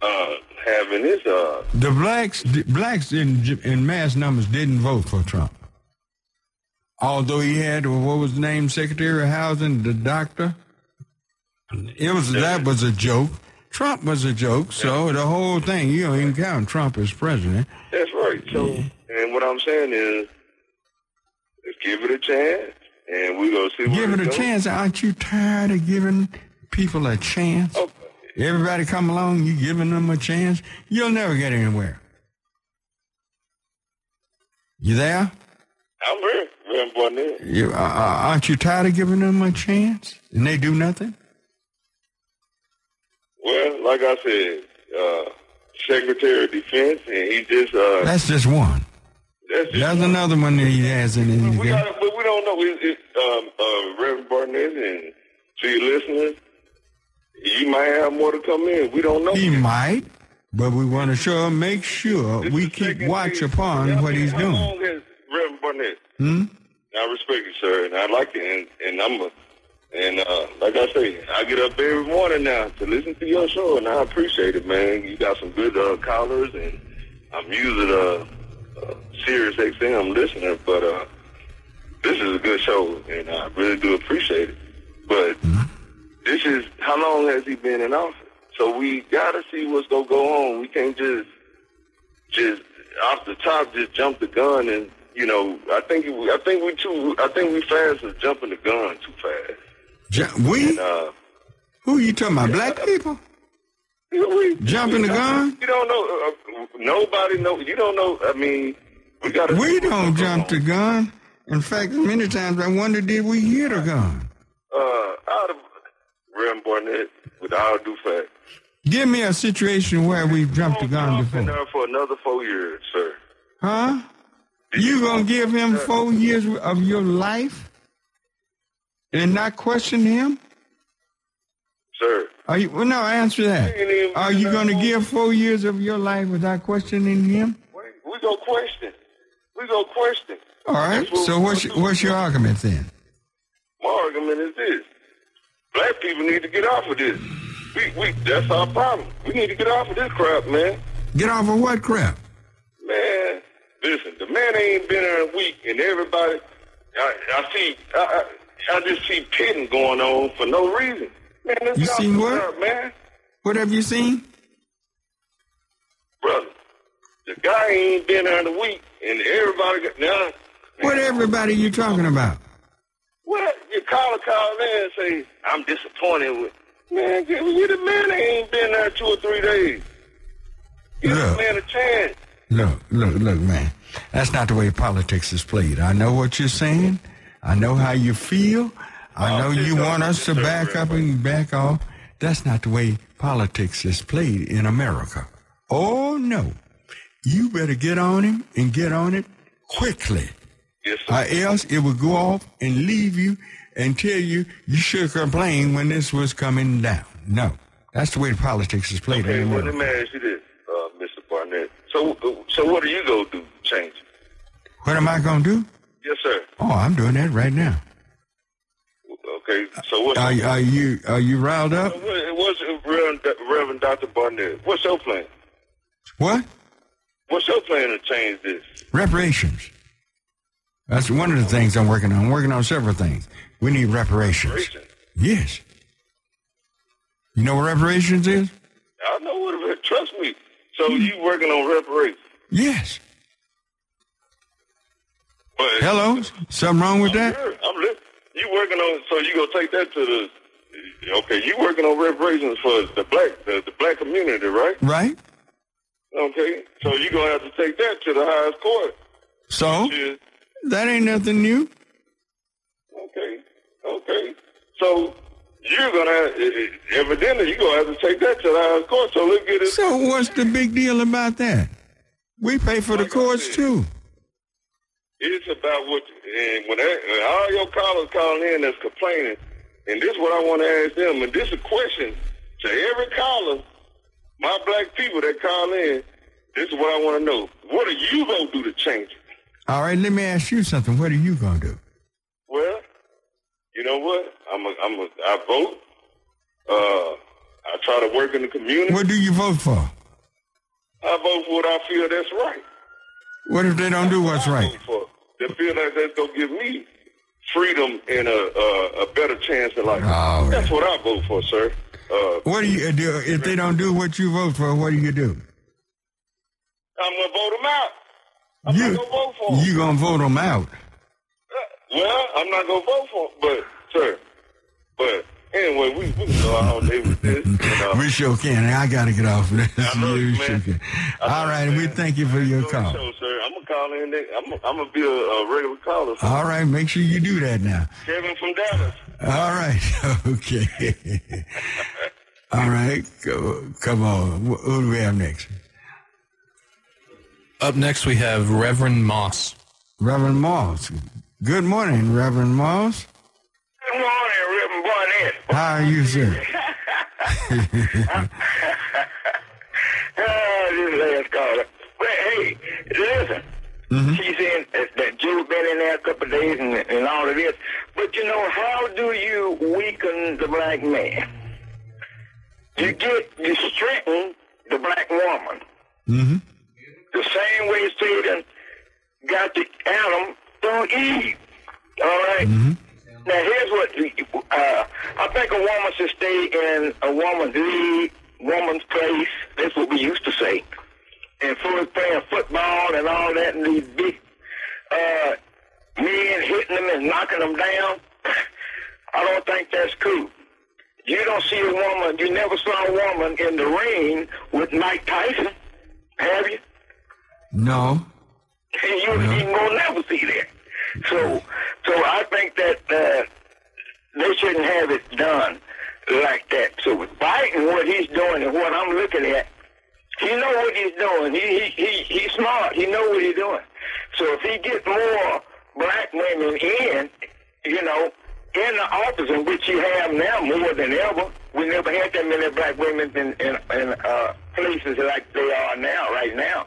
uh, have in his uh, The blacks blacks in in mass numbers didn't vote for Trump. Although he had what was the name, Secretary of Housing, the doctor. It was that was a joke. Trump was a joke, so the whole thing you don't even count Trump as president. That's right. So, and what I'm saying is, give it a chance, and we gonna see. Give where it a goes. chance. Aren't you tired of giving people a chance? Okay. Everybody come along, you giving them a chance. You'll never get anywhere. You there? I'm here, You, uh, uh, aren't you tired of giving them a chance and they do nothing? Well, like I said, uh, Secretary of Defense, and he just uh, That's just one. that's just There's another one that he has in we got, but we don't know. It, it, um, uh, Reverend Barnett, and to your listeners, you might have more to come in. We don't know. He might, but we want to sure make sure we keep watch upon what he's How doing. long has Reverend Barnett? Hmm? I respect you, sir, and I like it, and, and I'm a, and uh, like I say, I get up every morning now to listen to your show, and I appreciate it, man. You got some good uh, callers, and I'm using a, a Sirius XM listener, but uh, this is a good show, and I really do appreciate it. But this is how long has he been in office? So we got to see what's gonna go on. We can't just just off the top just jump the gun and you know I think we- I think we too I think we fast as jumping the gun too fast. Ju- we? And, uh, Who you talking about? Black people? Jumping the gun? You don't know. Uh, nobody know. You don't know. I mean, we got. We don't jump the gun. In fact, many times I wonder, did we hear the gun? Uh, out of Reverend Barnett, with all due fact, Give me a situation where we've jumped the gun been before. there for another four years, sir. Huh? You gonna give him four years of your life and not question him? Sir. Are you? Well, no. Answer that. Are you gonna give four years of your life without questioning him? We go question. We go question. All right. So what's what's your argument then? My argument is this: black people need to get off of this. We, we, that's our problem. We need to get off of this crap, man. Get off of what crap? Man, listen, the man ain't been there a week, and everybody, I, I see, I, I, I just see pitting going on for no reason. Man, You seen what? crap, man. What have you seen? Brother, the guy ain't been there in a week, and everybody got, now, What everybody you talking about? What? You call a call in and say, I'm disappointed with. Man, give you the man ain't been there two or three days. Give the man a chance. Look, look, look, man. That's not the way politics is played. I know what you're saying. I know how you feel. I know you want us to back up and back off. That's not the way politics is played in America. Oh, no. You better get on him and get on it quickly. Yes, Or else it will go off and leave you and tell you you should complain when this was coming down. No. That's the way politics is played Okay, in well, America. let me ask you this. So, so what are you do? to Change? it? What am I going to do? Yes, sir. Oh, I'm doing that right now. Okay. So what? Are, are you are you riled up? What- What's Reverend, Dr. Barnett? What's your plan? What? What's your plan to change this? Reparations. That's one of the things I'm working on. I'm working on several things. We need reparations. Yes. You know what reparations is? I know what it is. Trust me. So hmm. you working on reparations? Yes. But Hello? Something wrong with that? Sure, I'm li- You working on? So you gonna take that to the? Okay, you working on reparations for the black the, the black community, right? Right? Okay, so you gonna have to take that to the highest court. So? Yeah. That ain't nothing new. Okay, okay. So you're gonna evidently you're gonna have to take that to the highest court. So let's get it. So what's the big deal about that? We pay for the courts too. It's about what, and when that, all your callers calling in that's complaining, and this is what I want to ask them, and this is a question to every caller, my black people that call in, this is what I want to know. What are you going to do to change it? All right, let me ask you something. What are you gonna do? Well, you know what? I'm a, I'm a, I vote. Uh, I try to work in the community. What do you vote for? I vote for what I feel that's right. What if they don't do what's right? For they feel like that's gonna give me freedom and a, a, a better chance in life. Right. That's what I vote for, sir. Uh, What do you do if they don't do what you vote for? What do you do? I'm gonna vote them out. I'm you not gonna vote for 'em. you gonna vote them out? Well, I'm not gonna vote for 'em, but sir, but anyway, we we can go all day with this. And, <laughs> uh, We sure can. I gotta get off of this. know You you, sure can. All right, we thank you for your call. show, sir. I'm gonna call in. There. I'm gonna, I'm gonna be a, a regular caller. sir. All right, make sure you do that now. Kevin from Dallas. All right, <laughs> okay. <laughs> All right, go, come on. Wh- Who do we have next? Up next, we have Reverend Moss. Reverend Moss. Good morning, Reverend Moss. Good morning, Reverend Barnett. How are you, sir? <laughs> <laughs> Ah, this last caller. Well, hey, listen. She's in that, that Joe been in there a couple of days and, and all of this. But you know, how do you weaken the black man? You get you strengthen the black woman. Mm-hmm. The same way Satan got the Adam through Eve. All right? Now, here's what uh, I think a woman should stay in a woman's league, woman's place. That's what we used to say. And for playing football and all that, and these big uh, men hitting them and knocking them down, I don't think that's cool. You don't see a woman, you never saw a woman in the ring with Mike Tyson, have you? No. <laughs> you you gonna never see that. So, so I think that uh, they shouldn't have it done like that. So with Biden, what he's doing and what I'm looking at, he know what he's doing. He he he he's smart. He know what he's doing. So if he gets more black women in, you know, in the office in which you have now more than ever, we never had that many black women in in, in uh, places like they are now, right now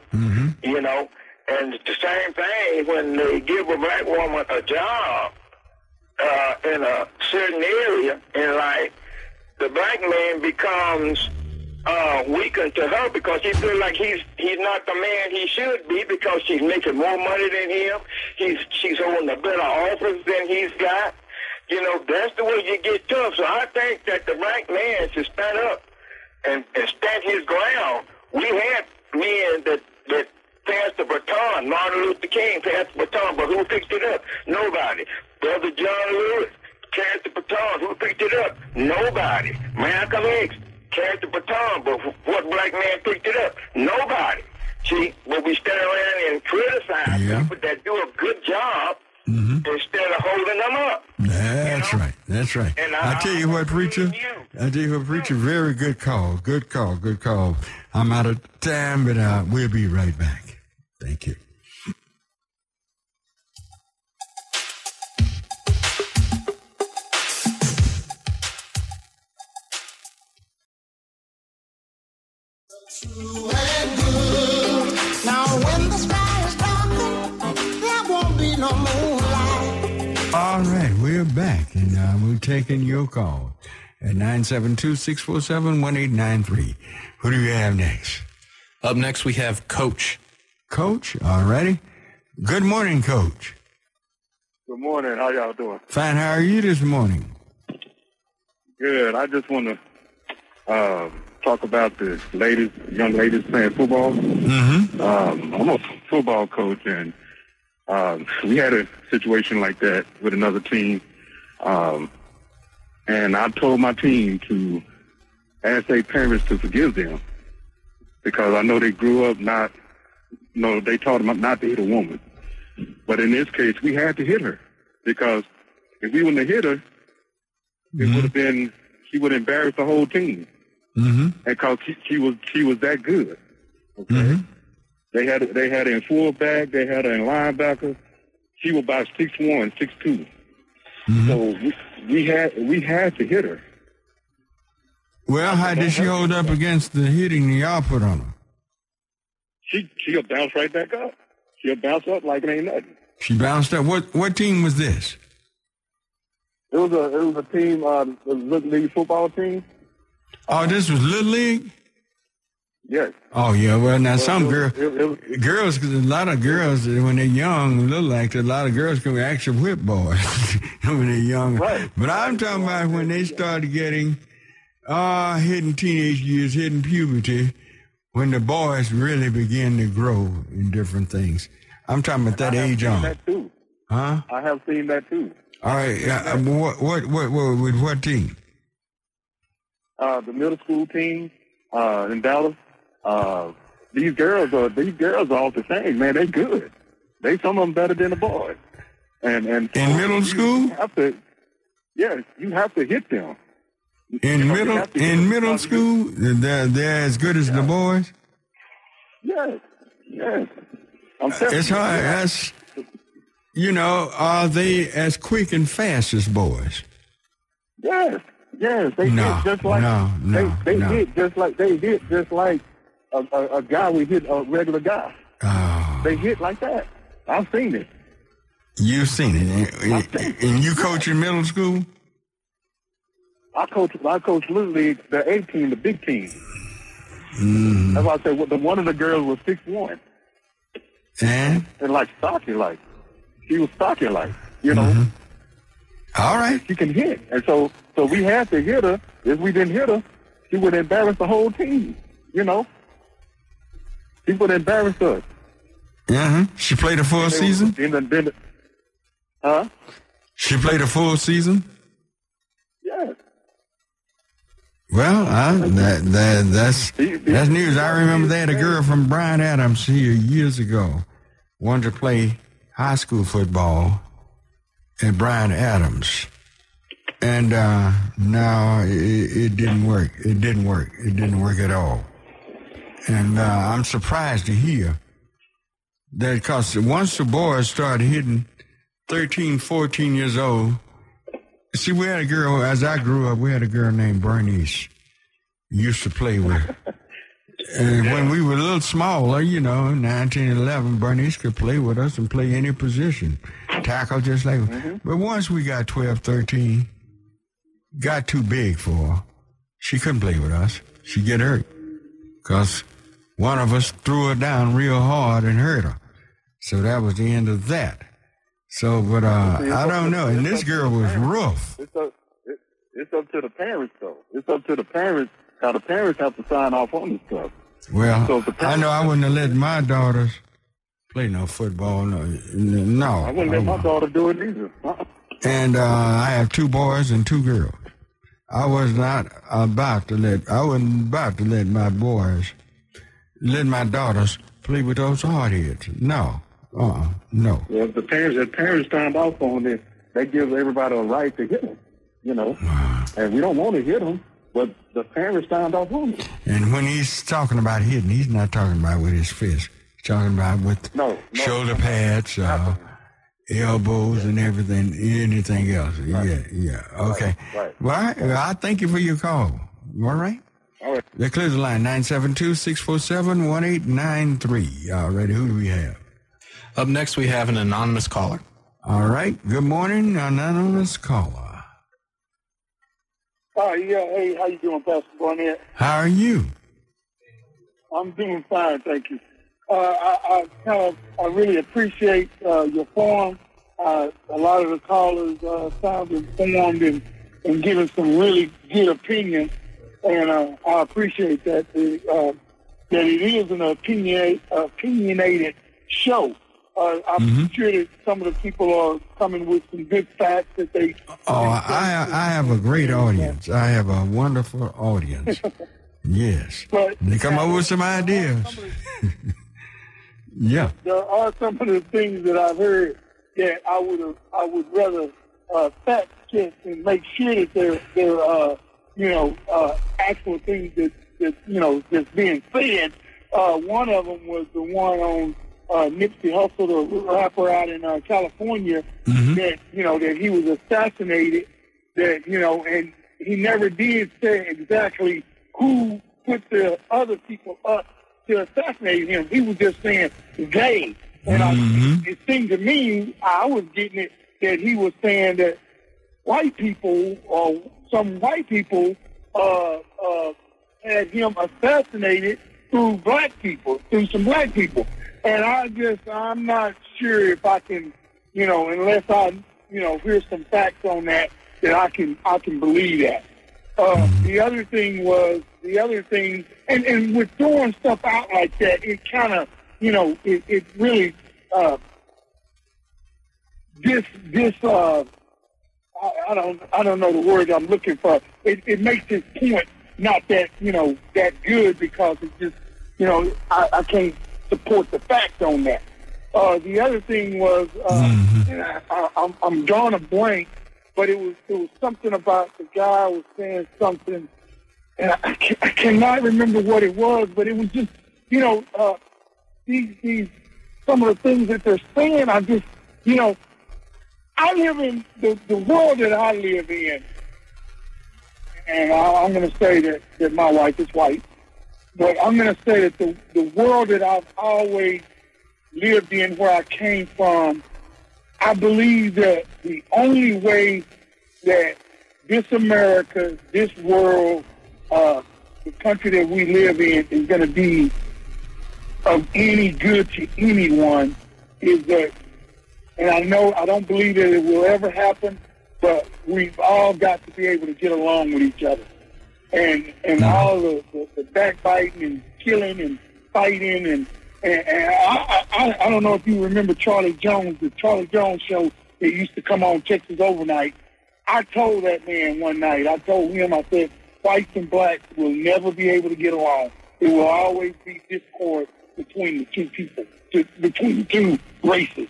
you know. And the same thing when they give a black woman a job uh, in a certain area in life, the black man becomes uh, weakened to her because he feels like he's he's not the man he should be because she's making more money than him. He's she's holding a better office than he's got. You know, that's the way you get tough. So I think that the black man should stand up and, and stand his ground. We had men that that passed the baton. Martin Luther King passed the baton, but who picked it up? Nobody. Brother John Lewis carried the baton. Who picked it up? Nobody. Malcolm X carried the baton, but what black man picked it up? Nobody. See, but we stand around and criticize Yeah. people that do a good job instead of holding them up. That's right. That's right. And I I- tell you what, preacher. I tell you what, preacher. Very good call. Good call. Good call. I'm out of time, but uh, we'll be right back. Thank you. Now when the sky is dark, there won't be no moonlight. All right, we're back, and uh, we're taking your call at 972-647-1893. Who do you have next? Up next, we have Coach. Coach, all righty. Good morning, Coach. Good morning. How y'all doing? Fine. How are you this morning? Good. I just want to um, talk about the ladies, young ladies playing football. Mm-hmm. Um, I'm a football coach, and um, we had a situation like that with another team. Um, and I told my team to ask their parents to forgive them because I know they grew up not, no, they taught them not to hit a woman. But in this case, we had to hit her because if we wouldn't have hit her, it would have been she would embarrass the whole team Mm-hmm. because she, she was she was that good. Mm-hmm. They had they had her in fullback, they had her in linebacker. She was about six one, six two. So we, we had we had to hit her. Well, how did she hold up against the hitting the y'all put on her? She she'll bounce right back up. She'll bounce up like it ain't nothing. She bounced up. What what team was this? It was a it was a team, uh, a little league football team. Oh, this was Little League? Yes. Oh yeah, well now some it- girl, it- it- a lot of girls when they're young, look like a lot of girls can actually whip boys <laughs> when they're young. Right. But I'm talking about when they started getting, uh, hitting teenage years, hitting puberty, when the boys really begin to grow in different things. I'm talking about that I have age seen on, That too. huh? I have seen that too. All right, uh, what, what, what, what, with what team? Uh, the middle school team uh, in Dallas. Uh, these girls are these girls are all the same, man. They good. They some of them better than the boys. And and In middle school? have to, yes, you have to hit them. In You know, you middle, have to hit in middle school, they're, they're as good as the boys. Yes, yes. I'm telling It's hard. That's, you know, are they as quick and fast as boys? Yes, yes. They No, hit just like no, no, they, they no. hit just like they hit just like a, a, a guy we hit a regular guy. Oh, They hit like that. I've seen it. you've seen it, and, and you coach in middle school. I coach. I coach little league, the A team, the big team. Mm, That's why I said well, the one of the girls was six one and and like stocky like. She was stocky like. You know, Mm-hmm. all right, she can hit, and so so we had to hit her. If we didn't hit her, she would embarrass the whole team. You know, she would embarrass us. uh-huh. She played a full season. Then, the- then, the- huh? She played a full season. Yes. Well, I, that, that that's that's news. I remember they had a girl from Bryan Adams here years ago, wanted to play high school football at Bryan Adams, and uh, no, it, it didn't work. It didn't work. It didn't work at all. And uh, I'm surprised to hear that because once the boys started hitting 13, 14 years old, See, we had a girl, as I grew up, we had a girl named Bernice. Used to play with her. <laughs> And when we were a little smaller, you know, 19, 11, Bernice could play with us and play any position. Tackle just like mm-hmm. But once we got 12, 13, got too big for her. She couldn't play with us. She'd get hurt. Because one of us threw her down real hard and hurt her. So that was the end of that. So, but uh, I don't know. And this girl was rough. It's up. It, it's up to the parents though. It's up to the parents. How the parents have to sign off on this stuff. Well, So the I know I wouldn't have let my daughters play no football. No, no. I wouldn't let my daughter do it either. <laughs> And uh, I have two boys and two girls. I was not about to let. I wasn't about to let my boys, let my daughters play with those hardheads. No, uh, no. Well, if the parents, if parents signed off on it, they give everybody a right to hit them. You know, and we don't want to hit them, but the parents signed off on it. And when he's talking about hitting, he's not talking about with his fist. He's talking about with No, no. shoulder pads, uh, elbows, and everything, anything else. Yeah, yeah. Okay. right. Well, I, I thank you for your call. You all right. All right. That clears the line 972-647-1893. All right. Who do we have? Up next, we have an anonymous caller. All right. Good morning, anonymous caller. Oh, yeah. Hey, how you doing, Pastor Barnett? How are you? I'm doing fine, thank you. Uh, I, I kind of, I really appreciate uh, your forum. Uh, a lot of the callers uh, sound informed and, and giving some really good opinions, and uh, I appreciate that. Uh, that it is an opinion, opinionated show. Uh, I'm sure that some of the people are coming with some good facts that they. Oh, I I have a great audience. I have a wonderful audience. <laughs> Yes. But They come up with some ideas. <laughs> yeah. there are some of the things that I've heard that I would I would rather uh, fact check and make sure that they're they're uh, you know uh, actual things that that you know that's being said. Uh, one of them was the one on uh, Nipsey Hussle, the rapper out in uh, California, that you know that he was assassinated. That you know, and he never did say exactly who put the other people up to assassinate him. He was just saying they. And I, it seemed to me, I was getting it that he was saying that white people or some white people uh, uh, had him assassinated through black people, through some black people. And I just, I'm not sure if I can, you know, unless I, you know, hear some facts on that, that I can, I can believe that. Uh, the other thing was, the other thing, and, and with throwing stuff out like that, it kind of, you know, it, it really, uh, this, this, uh, I, I don't, I don't know the word I'm looking for. It, it makes his point not that, you know, that good because it just, you know, I, I can't support the fact on that. Uh, the other thing was, uh, and I, I, I'm, I'm drawing a blank, but it was, it was something about the guy was saying something, and I, I, can, I cannot remember what it was, but it was just, you know, uh, these, these, some of the things that they're saying, I just, you know, I live in the, the world that I live in, and I, I'm going to say that, that my wife is white, but I'm going to say that the, the world that I've always lived in, where I came from, I believe that the only way that this America, this world, uh, the country that we live in is going to be of any good to anyone is that, and I know I don't believe that it will ever happen, but we've all got to be able to get along with each other. And and all the, the, the backbiting and killing and fighting and and, and I, I I don't know if you remember Charlie Jones, the Charlie Jones show that used to come on Texas overnight. I told that man one night, I told him, I said, whites and blacks will never be able to get along. There will always be discord between the two people, to, between the two races.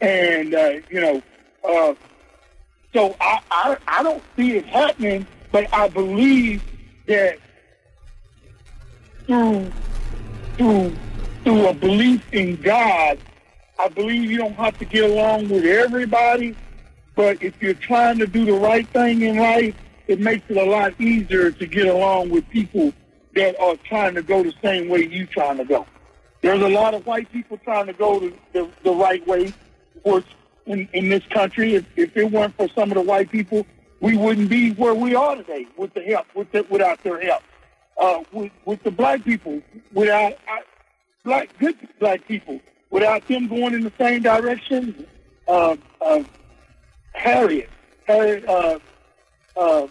And, uh, you know, uh, so I, I, I don't see it happening, but I believe that through, through, through a belief in God, I believe you don't have to get along with everybody, but if you're trying to do the right thing in life, it makes it a lot easier to get along with people that are trying to go the same way you're trying to go. There's a lot of white people trying to go the, the, the right way, which in, in this country, if, if it weren't for some of the white people, we wouldn't be where we are today with the help, with the, without their help. Uh, with, with the black people, without uh, black good black people, without them going in the same direction. Uh, uh, Harriet, Harriet, uh, uh,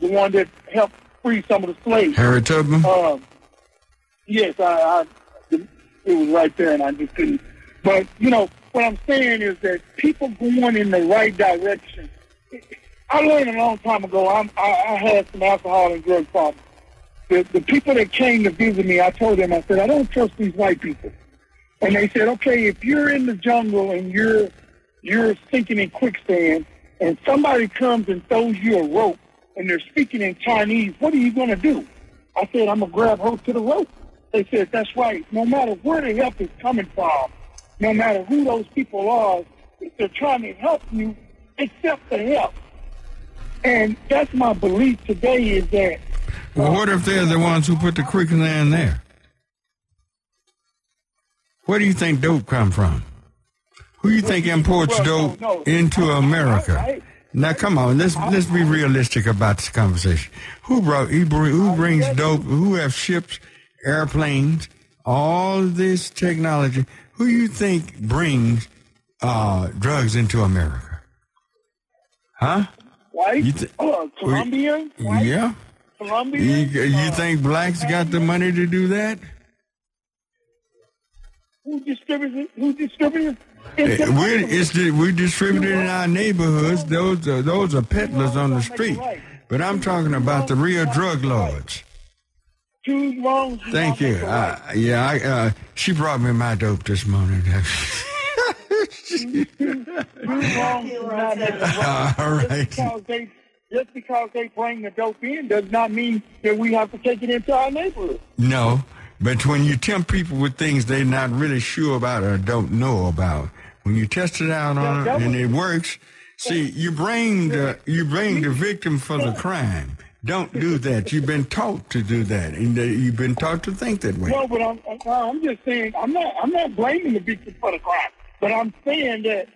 the one that helped free some of the slaves. Harriet Tubman? Um, yes, I, I, it was right there, and I just couldn't. But you know what I'm saying is that people going in the right direction. I learned a long time ago. I'm, I, I had some alcohol and drug problems. The, the people that came to visit me, I told them, I said, I don't trust these white people. And they said, okay, if you're in the jungle and you're you're sinking in quicksand, and somebody comes and throws you a rope, and they're speaking in Chinese, what are you going to do? I said, I'm going to grab hold to the rope. They said, that's right. No matter where the help is coming from, no matter who those people are, if they're trying to help you, accept the help. And that's my belief today is that Well, what if they're the ones who put the quicksand there? Where do you think dope come from? Who you think imports dope into America? Now, come on, let's let's be realistic about this conversation. Who brought who brings dope? Who have ships, airplanes, all this technology? Who you think brings uh, drugs into America? Huh? white, You thi- uh, Colombian, white, Yeah. You, Colombian. you think blacks got the money to do that? Who distributes it? Who distributes Eh, it? We're, it's the, we distribute it in our neighborhoods. Those are, those are peddlers on the street. But I'm talking about the real drug lords. Choose wrong. Thank you. Uh, yeah, I, uh, she brought me my dope this morning. Choose wrong. is not necessary. All right. Just because they just because they bring the dope in does not mean that we have to take it into our neighborhood. No, but when you tempt people with things they're not really sure about or don't know about, when you test it out on that them and it works, see, you bring the you bring the victim for the crime. Don't do that. You've been taught to do that, and you've been taught to think that way. No, but I'm, I'm just saying I'm not I'm not blaming the victim for the crime, but I'm saying that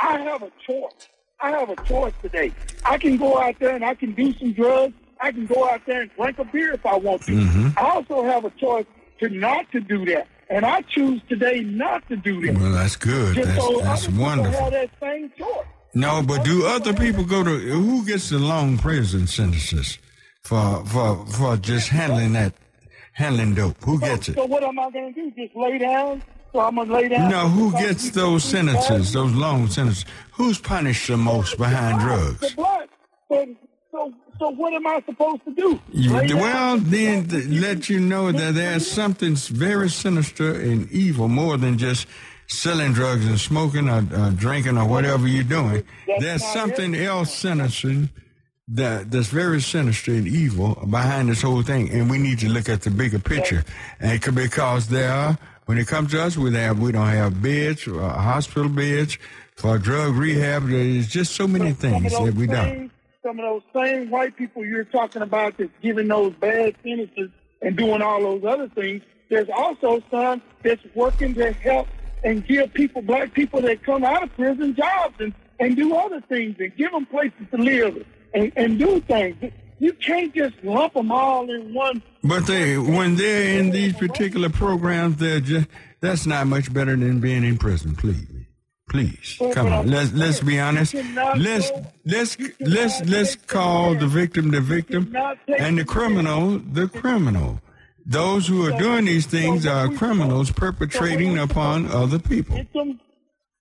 I have a choice. I have a choice today. I can go out there and I can do some drugs. I can go out there and drink a beer if I want to. Mhm. I also have a choice to not to do that. And I choose today not to do that. Well, that's good. Just That's, so that's wonderful. have that same choice. No, but do other people go to who gets the long prison sentences for for for just handling that handling dope? Who gets it? So what am I going to do? Just lay down? So I'm going to lay down? No, who gets those sentences, those long sentences? Who's punished the most behind The drugs? But, so, so what am I supposed to do? You, well, then let you know that there's something very sinister and evil more than just selling drugs and smoking or, or drinking or whatever you're doing. That's There's something else sinister that that's very sinister and evil behind this whole thing, and we need to look at the bigger picture. And it could- because there are, when it comes to us, we have we don't have beds, uh, hospital beds for drug rehab. There's just so many things that we don't. Some of those same white people you're talking about that's giving those bad sentences and doing all those other things. There's also some that's working to help and give people, black people that come out of prison, jobs and, and do other things and give them places to live and, and do things. You can't just lump them all in one. But they, when they're in these particular programs, they're just, that's not much better than being in prison. Please, please, come on. Let's let's be honest. Let's let's let's let's call the victim the victim and the criminal the criminal. Those who are doing these things are criminals perpetrating upon other people. Victims,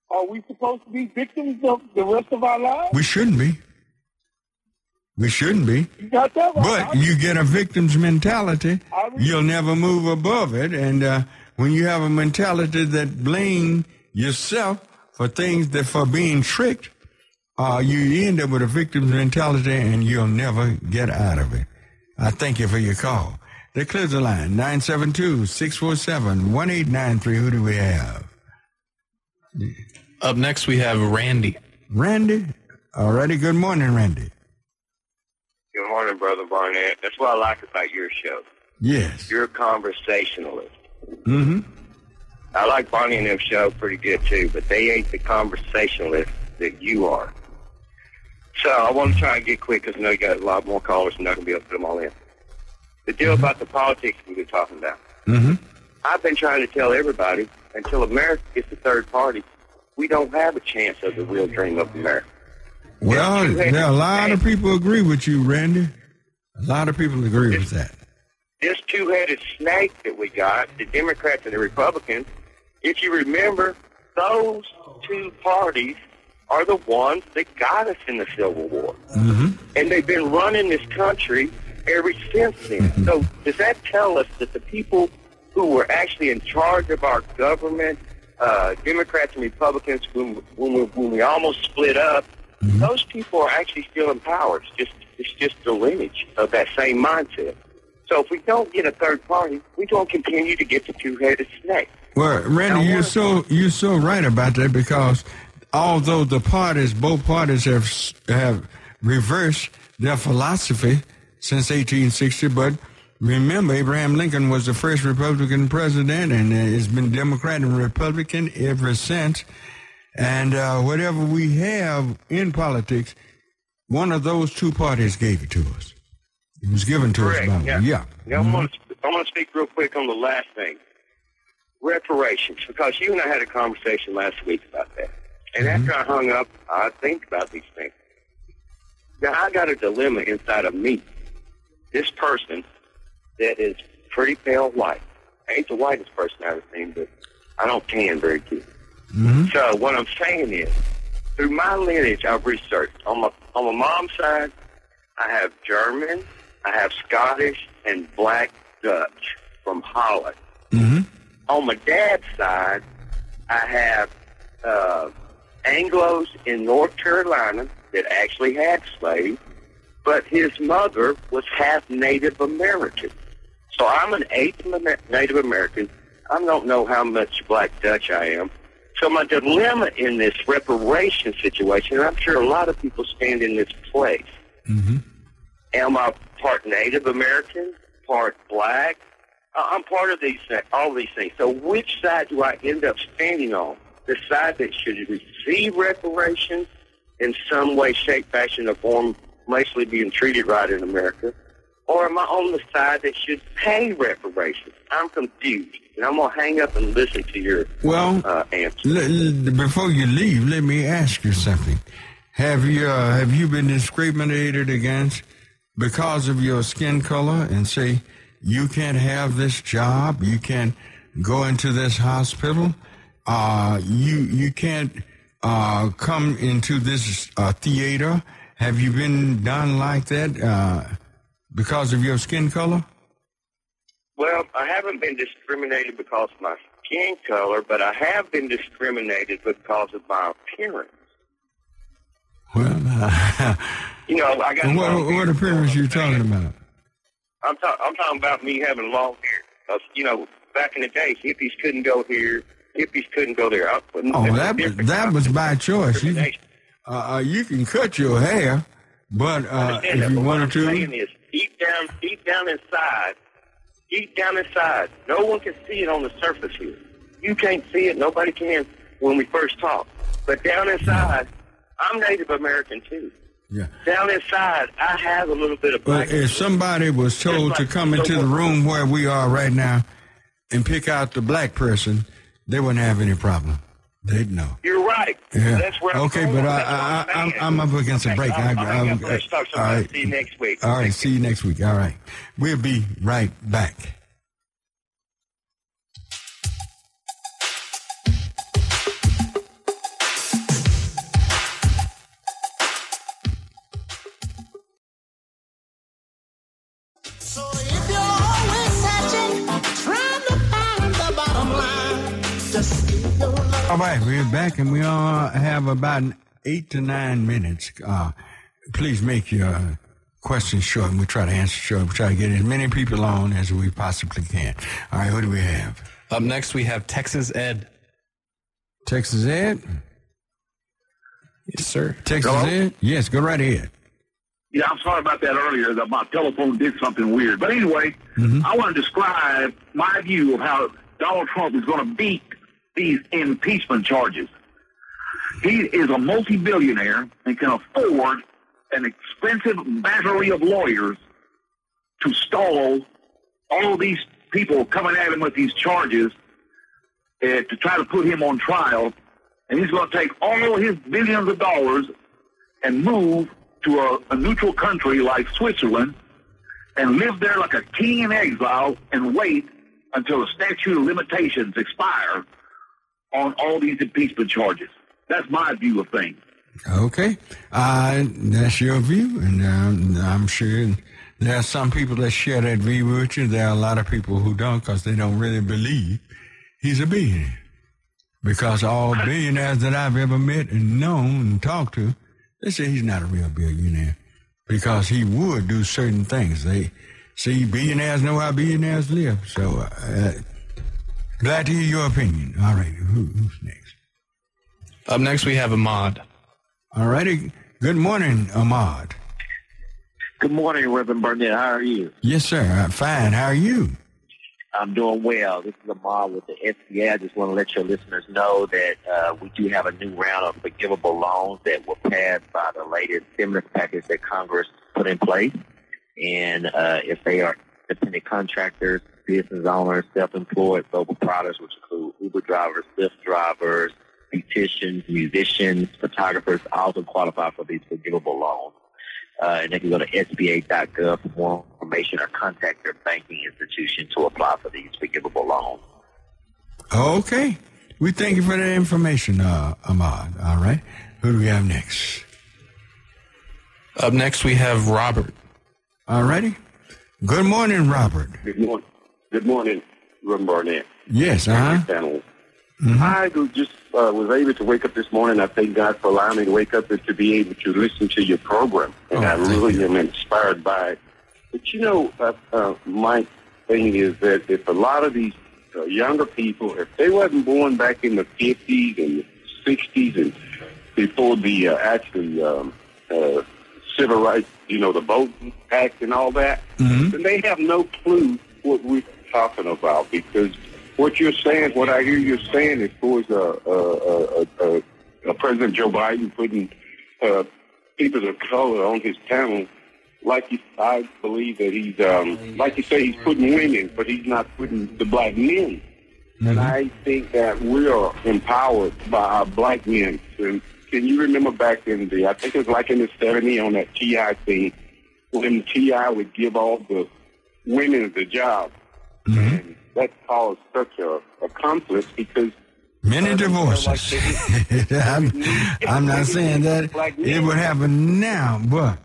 are we supposed to be victims of the rest of our lives? We shouldn't be. We shouldn't be. You got that right. But you get a victim's mentality, you'll never move above it. And uh, when you have a mentality that blame yourself for things that for being tricked, uh, you end up with a victim's mentality and you'll never get out of it. I thank you for your call. The line. 972-647-1893. Who do we have? Up next, we have Randy. Randy? Alrighty. Good morning, Randy. Morning, Brother Barnett. That's what I like about your show. Yes. You're a conversationalist. Mm-hmm. I like Bonnie and them show pretty good too, but they ain't the conversationalist that you are. So I want to try and get quick because I know you got a lot more callers and not going to be able to put them all in. The deal about the politics we've been talking about. Mm-hmm. I've been trying to tell everybody until America gets a third party, we don't have a chance of the real dream of America. Well, <laughs> a lot of people agree with you, Randy. A lot of people agree with that. this two-headed snake that we got, the Democrats and the Republicans, if you remember, those two parties are the ones that got us in the Civil War. Mm-hmm. And they've been running this country ever since then. So does that tell us that the people who were actually in charge of our government, uh, Democrats and Republicans, when, when, we, when we almost split up, those people are actually still in power. It's just, it's just the lineage of that same mindset. So if we don't get a third party, we don't continue to get the two-headed snake. Well, Randy, you're so you're so right about that because although the parties, both parties have have reversed their philosophy since 1860, but remember Abraham Lincoln was the first Republican president, and uh, it's been Democrat and Republican ever since. And uh, whatever we have in politics, one of those two parties gave it to us. It was given to Correct, us by yeah. yeah. Now, I'm going to I'm going to speak real quick on the last thing, reparations, because you and I had a conversation last week about that. And after I hung up, I think about these things. Now I got a dilemma inside of me. This person that is pretty pale white. I ain't the whitest person I've ever seen, but I don't tan very good. So what I'm saying is, through my lineage, I've researched on my on my mom's side, I have German, I have Scottish, and Black Dutch from Holland. On my dad's side, I have uh, Anglos in North Carolina that actually had slaves, but his mother was half Native American. So I'm an eighth Native American. I don't know how much Black Dutch I am. So my dilemma in this reparation situation, and I'm sure a lot of people stand in this place. Mm-hmm. Am I part Native American, part Black? I'm part of these all these things. So which side do I end up standing on? The side that should receive reparations in some way, shape, fashion, or form, mostly being treated right in America, or am I on the side that should pay reparations? I'm confused, and I'm gonna hang up and listen to your Well, uh, answer. l- before you leave, let me ask you something. Have you uh, have you been discriminated against because of your skin color and say you can't have this job, you can't go into this hospital, uh, you you can't uh, come into this uh, theater? Have you been done like that uh, because of your skin color? Well, I haven't been discriminated because of my skin color, but I have been discriminated because of my appearance. Well, uh, <laughs> You know, I got what, what appearance you talking about? I'm, ta- I'm talking about me having long hair. you know, back in the day, hippies couldn't go here, hippies couldn't go there. I, Oh, that was, that was by choice. You, uh, uh, you can cut your hair, but uh, if you wanted to, down, deep down inside, deep down inside, no one can see it on the surface here. You can't see it. Nobody can when we first talk. But down inside, I'm Native American too. Yeah. Down inside, I have a little bit of but if somebody was told to come into the room where we are right now and pick out the black person, they wouldn't have any problem. They'd know. You're right. Yeah. That's where I'm okay, going. but I, I, I'm I, I'm up against a break. I, I'll hang up. I- Let's talk all somebody. right. See you next week. All right. See you next week. All right. We'll be right back. All right, we're back, and we all have about eight to nine minutes. Uh, please make your questions short, and we try to answer short. We try to get as many people on as we possibly can. All right, what do we have? Up next, we have Texas Ed. Texas Ed? Yes, sir. Texas Hello? Ed? Yes, go right ahead. Yeah, I'm sorry about that earlier. That my telephone did something weird. But anyway, I want to describe my view of how Donald Trump is going to beat these impeachment charges. He is a multi-billionaire and can afford an expensive battery of lawyers to stall all these people coming at him with these charges uh, to try to put him on trial. And he's going to take all his billions of dollars and move to a, a neutral country like Switzerland and live there like a king in exile and wait until the statute of limitations expire on all these impeachment charges. That's my view of things. Okay, uh, that's your view, and um, I'm sure there are some people that share that view with you. There are a lot of people who don't because they don't really believe he's a billionaire. Because all billionaires that I've ever met and known and talked to, they say he's not a real billionaire because he would do certain things. They see billionaires know how billionaires live. So, uh, glad to hear your opinion. All right, who, who's next? Up next, we have Ahmad. All righty. Good morning, Ahmad. Good morning, Reverend Barnett. How are you? Yes, sir. I'm fine. How are you? I'm doing well. This is Ahmad with the SBA. I just want to let your listeners know that uh, we do have a new round of forgivable loans that were passed by the latest stimulus package that Congress put in place. And uh, if they are independent contractors, business owners, self-employed, sole proprietors, which include Uber drivers, Lyft drivers, beauticians, musicians, photographers, also qualify for these forgivable loans. Uh, and they can go to SBA.gov for more information or contact their banking institution to apply for these forgivable loans. Okay. We thank you for that information, uh, Ahmad. All right. Who do we have next? Up next, we have Robert. All righty. Good morning, Robert. Good morning. Good morning, Reverend Barnett. Yes, uh-huh. Panel. I just uh, was able to wake up this morning. I thank God for allowing me to wake up and to be able to listen to your program, and I really am inspired by it. But you know, uh, uh, my thing is that if a lot of these uh, younger people, if they wasn't born back in the fifties and sixties and before the uh, actually um, uh, civil rights, you know, the Voting Act and all that, then they have no clue what we're talking about because what you're saying, what I hear you saying, is towards uh, uh, uh, uh, President Joe Biden putting uh, people of color on his panel like you, I believe that he's, um, like you say, he's putting women, but he's not putting the black men. And I think that we are empowered by our black men. And can you remember back in the, I think it was like in the 70s on that TI thing, when TI would give all the women the job. And that caused such a, a conflict because Many divorces. <laughs> I'm, I'm not saying that <laughs> it would happen now, but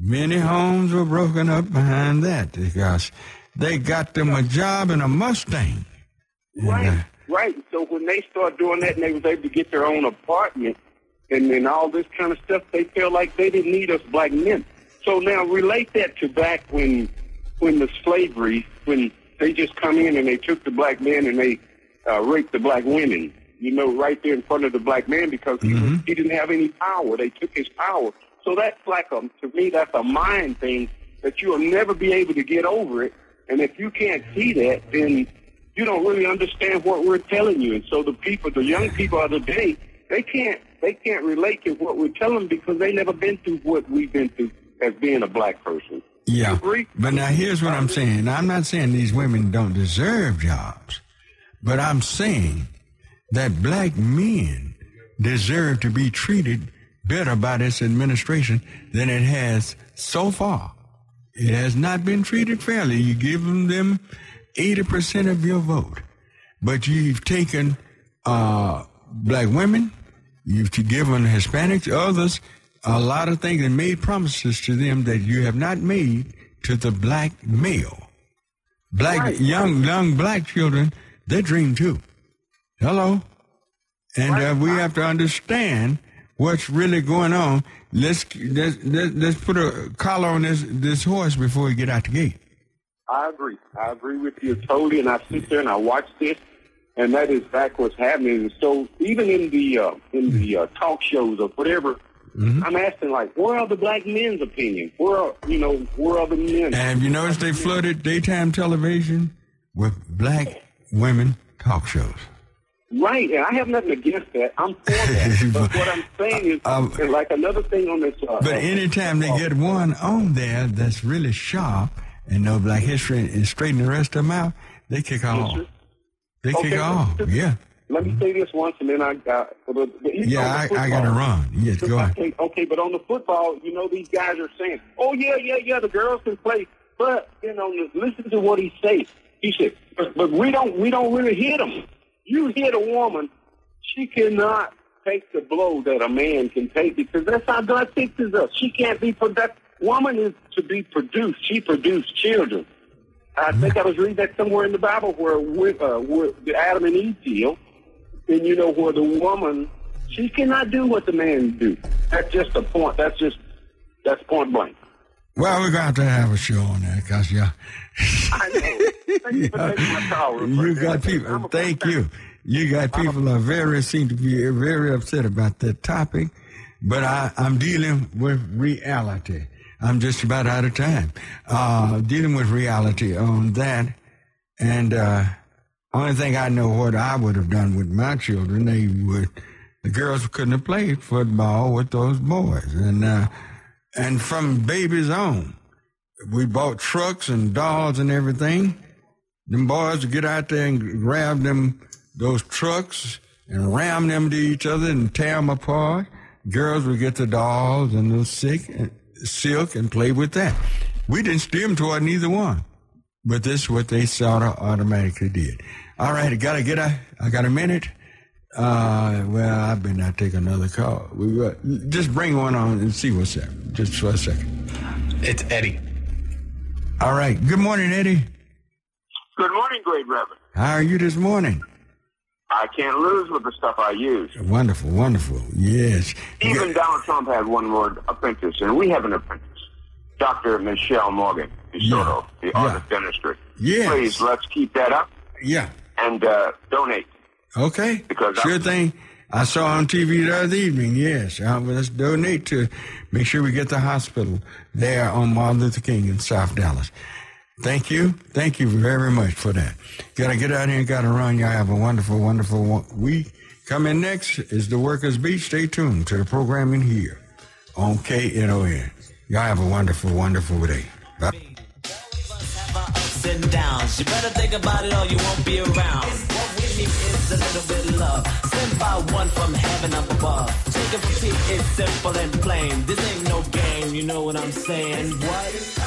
many homes were broken up behind that because they got them a job in a Mustang. And, uh, Right, right. So when they start doing that and they was able to get their own apartment and then all this kind of stuff, they felt like they didn't need us black men. So now relate that to back when when the slavery, when they just come in and they took the black men and they uh, raped the black women, you know, right there in front of the black man because he, he didn't have any power. They took his power. So that's like a, to me, that's a mind thing that you'll never be able to get over it. And if you can't see that, then you don't really understand what we're telling you. And so the people, the young people of the day, they can't, they can't relate to what we're telling them because they never been through what we've been through as being a black person. Yeah. But now here's what I'm saying. I'm not saying these women don't deserve jobs, but I'm saying that black men deserve to be treated better by this administration than it has so far. It has not been treated fairly. You give them, them 80% of your vote, but you've taken uh, black women, you've given Hispanics, others, a lot of things and made promises to them that you have not made to the black male. Black young young black children, they dream too. Hello, and uh, we have to understand what's really going on. Let's let's let's, put a collar on this this horse before we get out the gate. I agree. I agree with you totally, and I sit there and I watch this, and that is back what's happening. So even in the uh, in the uh, talk shows or whatever, I'm asking like, where are the black men's opinion? Where are you know where are the men? And have you noticed they flooded daytime television with black women talk shows? Right, and I have nothing against that. I'm for that. <laughs> but what I'm saying is, Um, and like another thing on this. Uh, But anytime they get one on there that's really sharp and no black history and straighten the rest of them out, they kick off. They kick Okay, off. Yeah. Let me say this once, and then I got. The, the, Yeah, I, I got to football- run. Yes, go ahead. Okay, okay, but on the football, you know, these guys are saying, "Oh yeah, yeah, yeah, the girls can play," but you know, listen to what he says. He said, "But, but we don't, we don't really hit them. You hit a woman, she cannot take the blow that a man can take because that's how God fixes us. She can't be produced. Woman is to be produced. She produced children. I think I was reading that somewhere in the Bible where, uh, where the Adam and Eve deal, and you know where the woman she cannot do what the man do. That's just a point. That's just that's point blank. Well, we're going to have a show on that because, yeah. I know. Thank you for taking my <laughs> call. You got people. Thank you. You got people are very seem to be very upset about that topic, but I, I'm dealing with reality. I'm just about out of time. Uh, dealing with reality on that, and uh, only thing I know what I would have done with my children, they would. The girls couldn't have played football with those boys, and uh, and from babies on, we bought trucks and dolls and everything. Them boys would get out there and grab them those trucks and ram them to each other and tear them apart. Girls would get the dolls and the sick silk and play with that. We didn't steer them toward neither one, but this is what they sort of automatically did. All right, I gotta get a, I got a minute. Uh, well, I better not take another call. We got, just bring one on and see what's up. Just for a second. It's Eddie. All right. Good morning, Eddie. Good morning, Great Reverend. How are you this morning? I can't lose with the stuff I use. Wonderful, wonderful. Yes. Even Donald Trump had one word apprentice, and we have an apprentice. Dr. Michelle Morgan, DeSoto, the art of dentistry. Yes. Please, let's keep that up Yeah. And uh, donate. Okay. Because sure I'm- thing. I saw on TV the other evening. Yes. Uh, let's donate to make sure we get the hospital there on Martin Luther King in South Dallas. Thank you. Thank you very much for that. Gotta get out here and gotta run. Y'all have a wonderful, wonderful week. Coming next is the Workers Beat. Stay tuned to the programming here on KNON. Y'all have a wonderful, wonderful day. Bye. And downs. You better think about it or you won't be around. What we need is a little bit of love. Sent by one from heaven up above. Take it from Pete, it's simple and plain. This ain't no game, you know what I'm saying? What?